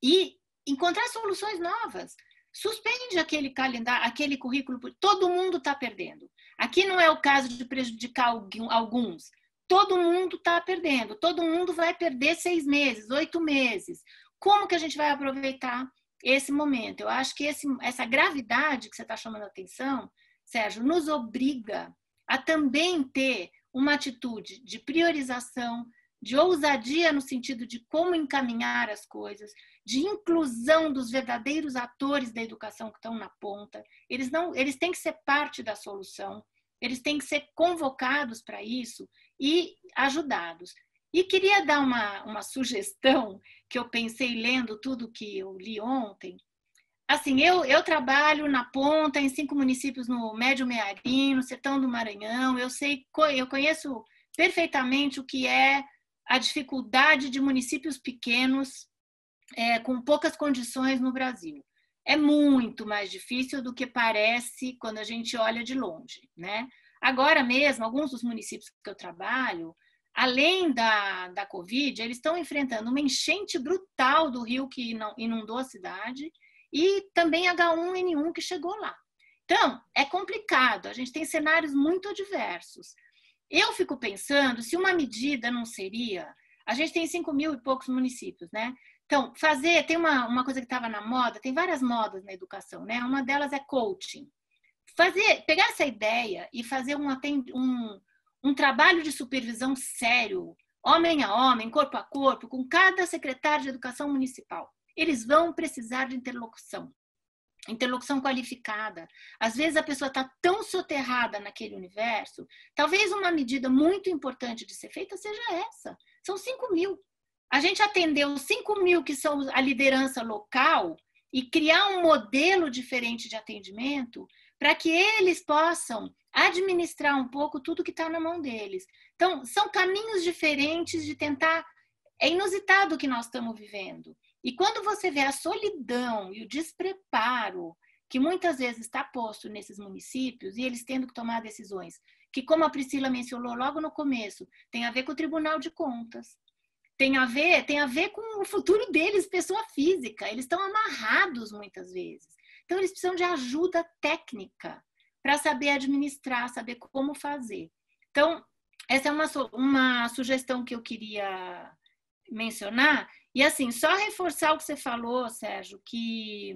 e encontrar soluções novas. Suspende aquele calendário, aquele currículo, todo mundo está perdendo. Aqui não é o caso de prejudicar alguns. Todo mundo está perdendo. Todo mundo vai perder seis meses, oito meses. Como que a gente vai aproveitar esse momento? Eu acho que esse, essa gravidade que você está chamando a atenção, Sérgio, nos obriga a também ter uma atitude de priorização, de ousadia no sentido de como encaminhar as coisas, de inclusão dos verdadeiros atores da educação que estão na ponta. Eles não, eles têm que ser parte da solução. Eles têm que ser convocados para isso e ajudados. E queria dar uma, uma sugestão que eu pensei lendo tudo que eu li ontem. Assim, eu, eu trabalho na ponta em cinco municípios no Médio Mearim, no sertão do Maranhão. Eu sei, eu conheço perfeitamente o que é a dificuldade de municípios pequenos é, com poucas condições no Brasil. É muito mais difícil do que parece quando a gente olha de longe, né? Agora mesmo, alguns dos municípios que eu trabalho, além da, da Covid, eles estão enfrentando uma enchente brutal do rio que inundou a cidade e também H1N1 que chegou lá. Então, é complicado, a gente tem cenários muito adversos. Eu fico pensando se uma medida não seria. A gente tem 5 mil e poucos municípios, né? Então, fazer. Tem uma, uma coisa que estava na moda, tem várias modas na educação, né? Uma delas é coaching. Fazer, pegar essa ideia e fazer um, um, um trabalho de supervisão sério, homem a homem, corpo a corpo, com cada secretário de educação municipal. Eles vão precisar de interlocução interlocução qualificada. Às vezes a pessoa está tão soterrada naquele universo, talvez uma medida muito importante de ser feita seja essa. São 5 mil. A gente atendeu 5 mil que são a liderança local e criar um modelo diferente de atendimento para que eles possam administrar um pouco tudo que está na mão deles. Então, são caminhos diferentes de tentar. É inusitado o que nós estamos vivendo. E quando você vê a solidão e o despreparo que muitas vezes está posto nesses municípios e eles tendo que tomar decisões, que como a Priscila mencionou logo no começo, tem a ver com o Tribunal de Contas, tem a ver, tem a ver com o futuro deles, pessoa física. Eles estão amarrados muitas vezes. Então eles precisam de ajuda técnica para saber administrar, saber como fazer. Então, essa é uma, uma sugestão que eu queria mencionar e assim, só reforçar o que você falou, Sérgio, que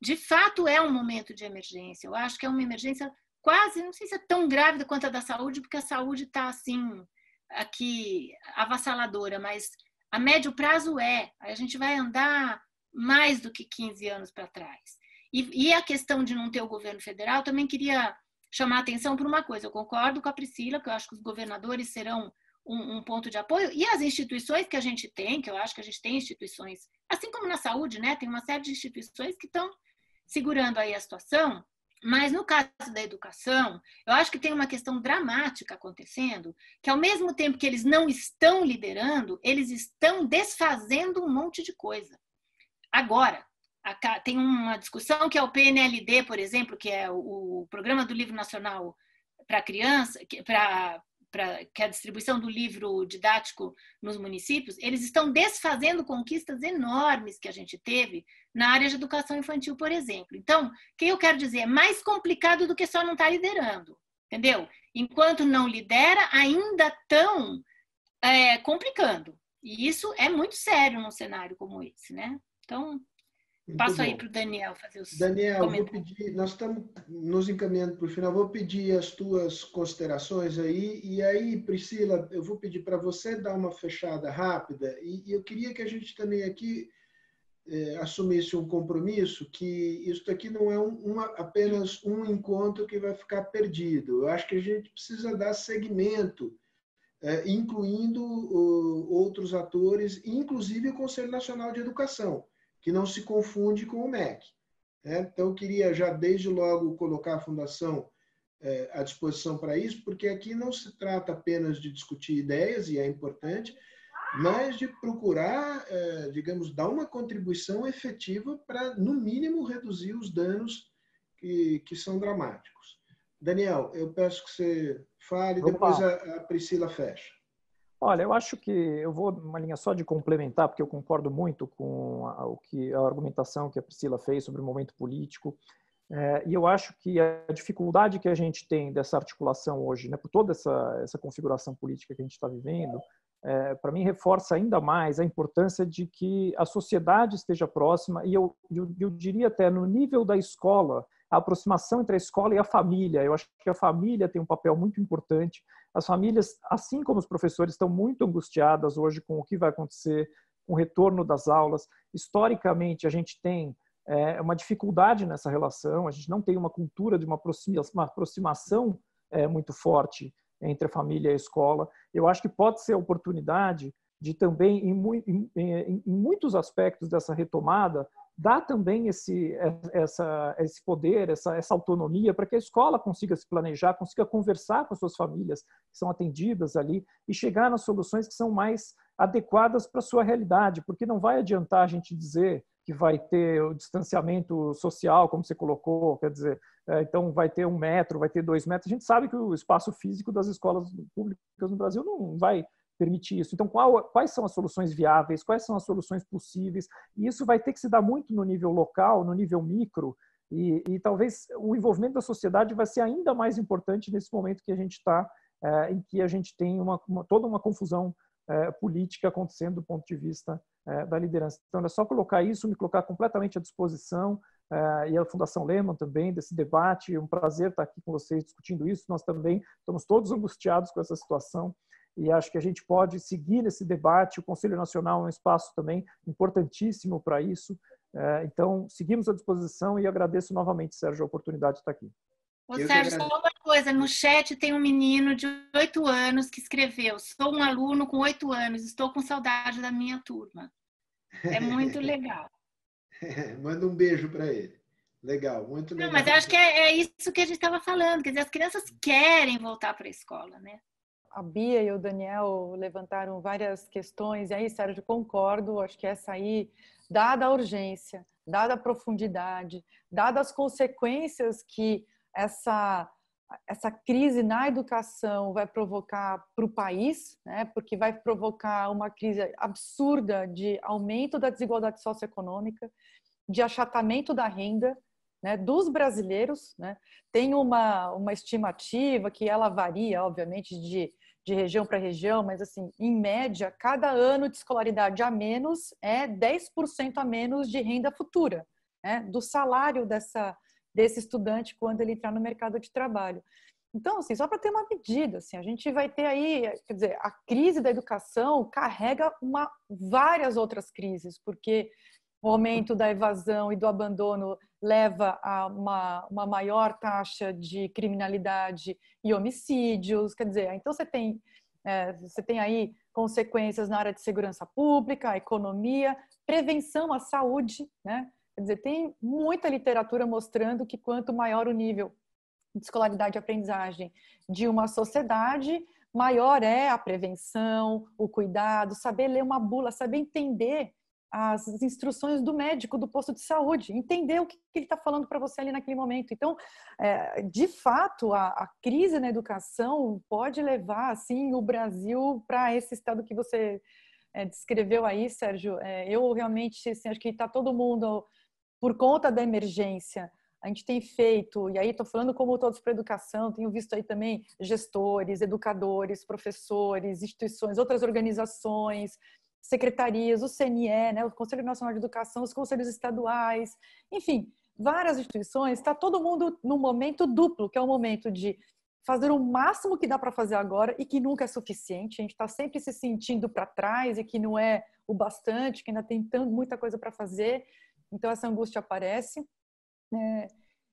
de fato é um momento de emergência. Eu acho que é uma emergência quase, não sei se é tão grávida quanto a da saúde, porque a saúde está assim, aqui, avassaladora, mas a médio prazo é. A gente vai andar mais do que 15 anos para trás. E, e, a questão de não ter o governo federal, também queria chamar atenção para uma coisa. Eu concordo com a Priscila, que eu acho que os governadores serão um, um, ponto de apoio. E as instituições que a gente tem, que eu acho que a gente tem instituições, assim como na saúde, né? Tem uma série de instituições que estão segurando aí a situação. Mas no caso da educação, eu acho que tem uma questão dramática acontecendo, que ao mesmo tempo que eles não estão liderando, eles estão desfazendo um monte de coisa. Agora, tem uma discussão que é o PNLD, por exemplo, que é o Programa do Livro Nacional para criança, para pra, que a distribuição do livro didático nos municípios, eles estão desfazendo conquistas enormes que a gente teve na área de educação infantil, por exemplo. Então, o que eu quero dizer é mais complicado do que só não estar tá liderando, entendeu? Enquanto não lidera, ainda estão é, complicando. E isso é muito sério num cenário como esse, né? Então, muito Passo bom. aí para o Daniel fazer os Daniel, vou pedir, nós estamos nos encaminhando para o final, vou pedir as tuas considerações aí, e aí, Priscila, eu vou pedir para você dar uma fechada rápida, e, e eu queria que a gente também aqui é, assumisse um compromisso que isso aqui não é um, uma, apenas um encontro que vai ficar perdido. Eu acho que a gente precisa dar seguimento, é, incluindo uh, outros atores, inclusive o Conselho Nacional de Educação que não se confunde com o MEC. Né? Então, eu queria já desde logo colocar a Fundação é, à disposição para isso, porque aqui não se trata apenas de discutir ideias, e é importante, mas de procurar, é, digamos, dar uma contribuição efetiva para, no mínimo, reduzir os danos que, que são dramáticos. Daniel, eu peço que você fale, Opa. depois a, a Priscila fecha. Olha, eu acho que eu vou uma linha só de complementar, porque eu concordo muito com a, o que a argumentação que a Priscila fez sobre o momento político. É, e eu acho que a dificuldade que a gente tem dessa articulação hoje, né, por toda essa, essa configuração política que a gente está vivendo, é, para mim reforça ainda mais a importância de que a sociedade esteja próxima, e eu, eu, eu diria até no nível da escola, a aproximação entre a escola e a família. Eu acho que a família tem um papel muito importante. As famílias, assim como os professores, estão muito angustiadas hoje com o que vai acontecer com o retorno das aulas. Historicamente, a gente tem é, uma dificuldade nessa relação, a gente não tem uma cultura de uma aproximação é, muito forte entre a família e a escola. Eu acho que pode ser a oportunidade de também, em, em, em, em muitos aspectos dessa retomada, dá também esse, essa, esse poder, essa, essa autonomia para que a escola consiga se planejar, consiga conversar com as suas famílias que são atendidas ali e chegar nas soluções que são mais adequadas para a sua realidade, porque não vai adiantar a gente dizer que vai ter o distanciamento social, como você colocou, quer dizer, é, então vai ter um metro, vai ter dois metros. A gente sabe que o espaço físico das escolas públicas no Brasil não vai permitir isso. Então, qual, quais são as soluções viáveis? Quais são as soluções possíveis? E isso vai ter que se dar muito no nível local, no nível micro, E, e, talvez o envolvimento da sociedade vai ser ainda mais importante nesse momento que a gente está, é, em que a gente tem uma, uma toda uma confusão é, política acontecendo do ponto de vista é, da liderança. Então, é só colocar isso, me colocar completamente à disposição, e a Fundação Lehman também, desse debate. É um prazer estar aqui com vocês discutindo isso. Nós também estamos todos angustiados com essa situação e acho que a gente pode seguir nesse debate. O Conselho Nacional é um espaço também importantíssimo para isso. É, então, seguimos à disposição e agradeço novamente, Sérgio, a oportunidade de estar aqui. Ô, Sérgio, só uma coisa, no chat tem um menino de oito anos que escreveu, sou um aluno com oito anos, estou com saudade da minha turma. É muito legal. Manda um beijo para ele. Legal, muito legal. Não, mas eu acho que é, é isso que a gente estava falando, quer dizer, as crianças querem voltar para a escola, né? A Bia e o Daniel levantaram várias questões, e aí, Sérgio, concordo, acho que essa aí, dada a urgência, dada a profundidade, dadas as consequências que essa essa crise na educação vai provocar para o país, né? Porque vai provocar uma crise absurda de aumento da desigualdade socioeconômica, de achatamento da renda, né, dos brasileiros, né? Tem uma uma estimativa que ela varia, obviamente, de de região para região, mas assim, em média, cada ano de escolaridade a menos é 10% a menos de renda futura, né? Do salário dessa desse estudante quando ele entrar no mercado de trabalho. Então, assim, só para ter uma medida, assim, a gente vai ter aí, quer dizer, a crise da educação carrega uma, várias outras crises, porque o aumento da evasão e do abandono leva a uma, uma maior taxa de criminalidade e homicídios, quer dizer, então você tem, é, você tem aí consequências na área de segurança pública, economia, prevenção à saúde, né? Quer dizer, tem muita literatura mostrando que quanto maior o nível de escolaridade e aprendizagem de uma sociedade, maior é a prevenção, o cuidado, saber ler uma bula, saber entender as instruções do médico do posto de saúde, entender o que ele está falando para você ali naquele momento. Então, é, de fato, a, a, crise na educação pode levar assim o Brasil para esse estado que você é, descreveu aí, Sérgio. É, eu realmente assim, acho que está todo mundo por conta da emergência, a gente tem feito, e aí estou falando como todos para educação, tenho visto aí também gestores, educadores, professores, instituições, outras organizações, secretarias, o CNE, né, o Conselho Nacional de Educação, os conselhos estaduais, enfim, várias instituições, está todo mundo num momento duplo, que é o momento de fazer o máximo que dá para fazer agora e que nunca é suficiente. A gente está sempre se sentindo para trás e que não é o bastante, que ainda tem tão, muita coisa para fazer. Então, essa angústia aparece. É,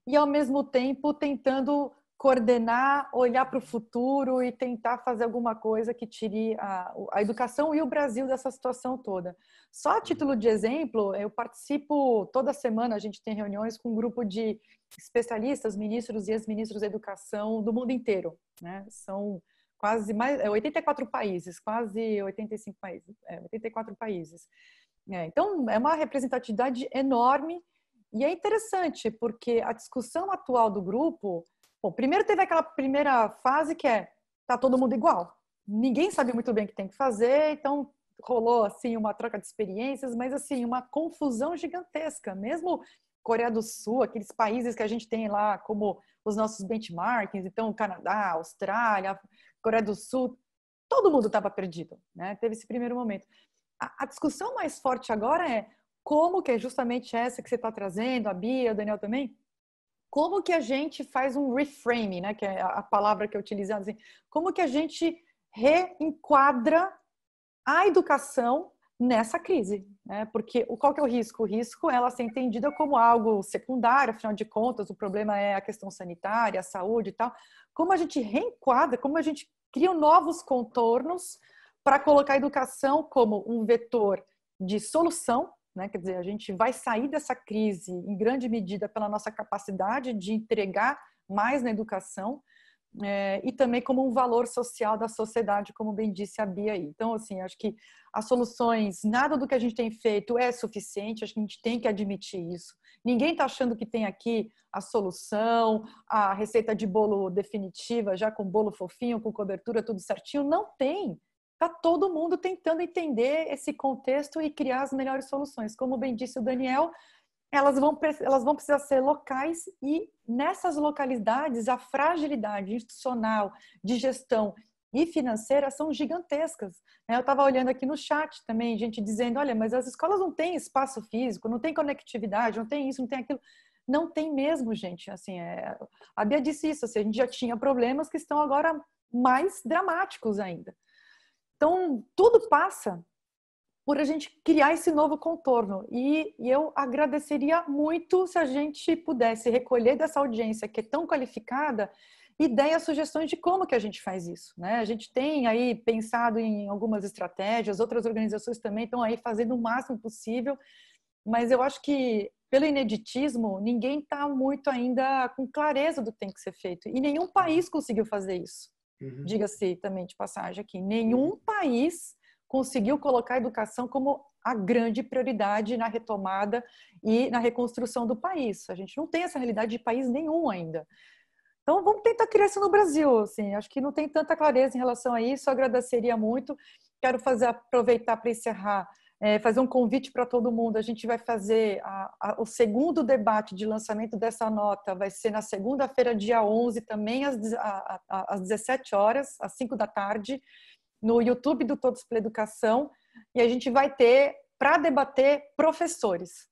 e, ao mesmo tempo, tentando coordenar, olhar para o futuro e tentar fazer alguma coisa que tire a, a, educação e o Brasil dessa situação toda. Só a título de exemplo, eu participo toda semana, a gente tem reuniões com um grupo de especialistas, ministros e ex-ministros da educação do mundo inteiro. Né? São quase mais 84 é, países, quase 85 países, é, 84 países. É, então, é uma representatividade enorme e é interessante, porque a discussão atual do grupo, bom, primeiro teve aquela primeira fase que é tá todo mundo igual. Ninguém sabe muito bem o que tem que fazer, então rolou assim uma troca de experiências, mas assim, uma confusão gigantesca. Mesmo Coreia do Sul, aqueles países que a gente tem lá como os nossos benchmarks, então Canadá, Austrália, Coreia do Sul, todo mundo estava perdido, né? Teve esse primeiro momento a, discussão mais forte agora é como que é justamente essa que você está trazendo, a Bia, o Daniel também, como que a gente faz um reframe, né, que é a palavra que eu utilizo, assim, como que a gente reenquadra a educação nessa crise, né? Porque qual que é o risco? O risco é ela ser entendida como algo secundário, afinal de contas, o problema é a questão sanitária, a saúde e tal. Como a gente reenquadra, como a gente cria novos contornos para colocar a educação como um vetor de solução, né? quer dizer, a gente vai sair dessa crise em grande medida pela nossa capacidade de entregar mais na educação é, e também como um valor social da sociedade, como bem disse a Bia aí. Então, assim, acho que as soluções, nada do que a gente tem feito é suficiente, acho que a gente tem que admitir isso. Ninguém está achando que tem aqui a solução, a receita de bolo definitiva, já com bolo fofinho, com cobertura, tudo certinho. Não tem. Está todo mundo tentando entender esse contexto e criar as melhores soluções. Como bem disse o Daniel, elas vão, elas vão precisar ser locais e nessas localidades a fragilidade institucional, de gestão e financeira são gigantescas. Né? Eu estava olhando aqui no chat também, gente dizendo, olha, mas as escolas não têm espaço físico, não tem conectividade, não tem isso, não tem aquilo. Não tem mesmo, gente. Assim, é... A Bia disse isso, assim, a gente já tinha problemas que estão agora mais dramáticos ainda. Então, tudo passa por a gente criar esse novo contorno. E, e, eu agradeceria muito se a gente pudesse recolher dessa audiência que é tão qualificada ideias, sugestões de como que a gente faz isso. Né? A gente tem aí pensado em algumas estratégias, outras organizações também estão aí fazendo o máximo possível, mas eu acho que pelo ineditismo, ninguém está muito ainda com clareza do que tem que ser feito. E nenhum país conseguiu fazer isso. Uhum. Diga-se também de passagem aqui. Nenhum uhum. país conseguiu colocar a educação como a grande prioridade na retomada e na reconstrução do país. A gente não tem essa realidade de país nenhum ainda. Então, vamos tentar criar isso no Brasil. Assim. Acho que não tem tanta clareza em relação a isso. Eu agradeceria muito. Quero fazer aproveitar para encerrar, é, fazer um convite para todo mundo. A gente vai fazer a, a, o segundo debate de lançamento dessa nota. Vai ser na segunda-feira, dia 11, também às, a, às 17 horas, às 5 da tarde no YouTube do Todos pela Educação e a gente vai ter para debater professores.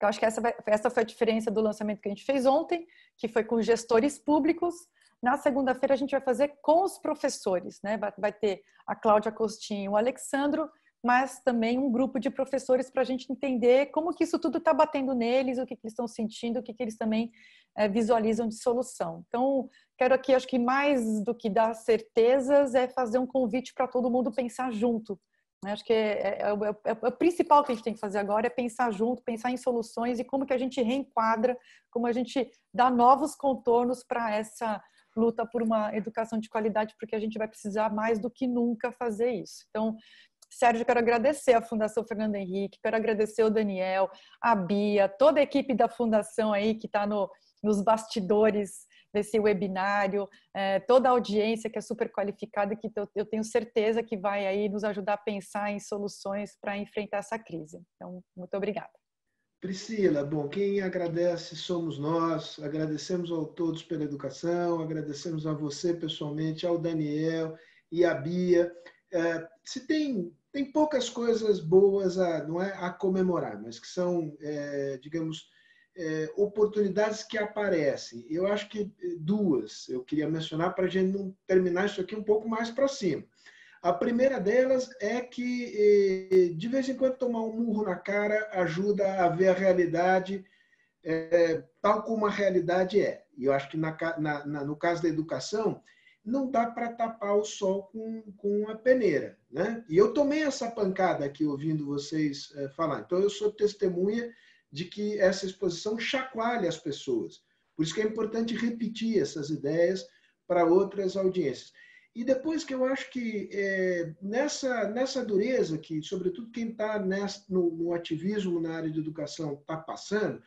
Eu acho que essa, vai, essa foi a diferença do lançamento que a gente fez ontem, que foi com gestores públicos. Na segunda-feira a gente vai fazer com os professores, né? Vai, vai ter a Cláudia Costinho, o Alexandro, mas também um grupo de professores para a gente entender como que isso tudo está batendo neles, o que, que eles estão sentindo, o que, que eles também é, visualizam de solução. Então, quero aqui, acho que mais do que dar certezas, é fazer um convite para todo mundo pensar junto. Né? Acho que é, é, é, é, o principal que a gente tem que fazer agora é pensar junto, pensar em soluções e como que a gente reenquadra, como a gente dá novos contornos para essa luta por uma educação de qualidade, porque a gente vai precisar mais do que nunca fazer isso. Então, Sérgio, quero agradecer a Fundação Fernando Henrique, quero agradecer o Daniel, a Bia, toda a equipe da Fundação aí que está no, nos bastidores desse webinário, é, toda a audiência que é super qualificada, que eu, eu tenho certeza que vai aí nos ajudar a pensar em soluções para enfrentar essa crise. Então, muito obrigada. Priscila, bom, quem agradece somos nós, agradecemos a todos pela educação, agradecemos a você pessoalmente, ao Daniel e à Bia. É, se tem tem poucas coisas boas a, não é, a comemorar, mas que são, é, digamos, é, oportunidades que aparecem. Eu acho que é, duas eu queria mencionar para a gente não terminar isso aqui um pouco mais para cima. A primeira delas é que, é, de vez em quando, tomar um murro na cara ajuda a ver a realidade é, tal como a realidade é. E eu acho que, na, na, no caso da educação, não dá para tapar o sol com, com a peneira. Né? E eu tomei essa pancada aqui ouvindo vocês é, falar. Então, eu sou testemunha de que essa exposição chacoalha as pessoas. Por isso que é importante repetir essas ideias para outras audiências. E depois que eu acho que é, nessa, nessa dureza que, sobretudo, quem está no, no, ativismo na área de educação está passando,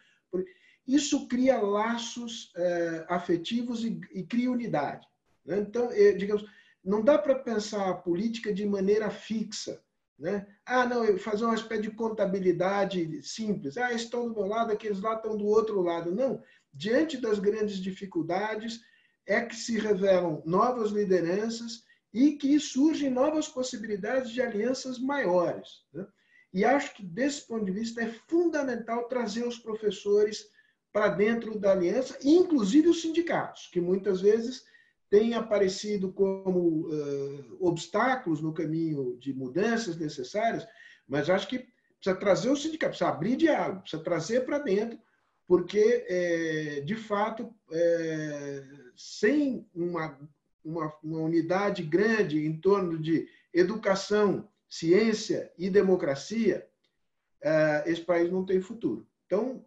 isso cria laços é, afetivos e, e, cria unidade. Né? Então, é, digamos, não dá para pensar a política de maneira fixa. Né? Ah, não, fazer uma espécie de contabilidade simples. Ah, estão do meu lado, aqueles lá estão do outro lado. Não. Diante das grandes dificuldades, é que se revelam novas lideranças e que surgem novas possibilidades de alianças maiores. Né? E acho que, desse ponto de vista, é fundamental trazer os professores para dentro da aliança, inclusive os sindicatos, que muitas vezes têm aparecido como uh, obstáculos no caminho de mudanças necessárias, mas acho que precisa trazer o sindicato, precisa abrir diálogo, precisa trazer para dentro, porque, é, de fato, é, sem uma, uma, uma unidade grande em torno de educação, ciência e democracia, esse país não tem futuro. Então,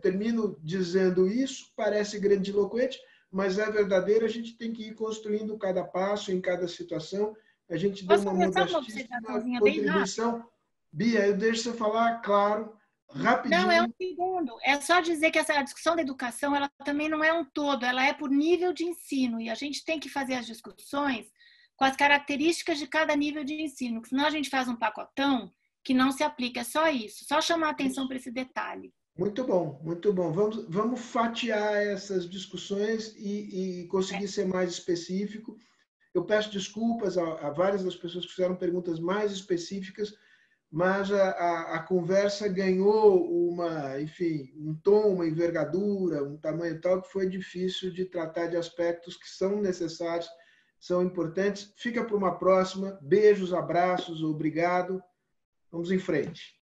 termino dizendo isso, parece grandiloquente, mas é verdadeiro, a gente tem que ir construindo cada passo, em cada situação. A gente deu uma modestíssima contribuição. Bia, eu deixo você falar, claro, rapidinho. Não, é um segundo. É só dizer que essa discussão da educação, ela também não é um todo, ela é por nível de ensino. E a gente tem que fazer as discussões com as características de cada nível de ensino, senão a gente faz um pacotão que não se aplica, é só isso, só chamar atenção para esse detalhe. Muito bom, muito bom. Vamos, vamos fatiar essas discussões e, e conseguir ser mais específico. Eu peço desculpas a, a, várias das pessoas que fizeram perguntas mais específicas, mas a, a, a, conversa ganhou uma, enfim, um tom, uma envergadura, um tamanho tal que foi difícil de tratar de aspectos que são necessários, são importantes. Fica para uma próxima. Beijos, abraços, obrigado. Vamos em frente.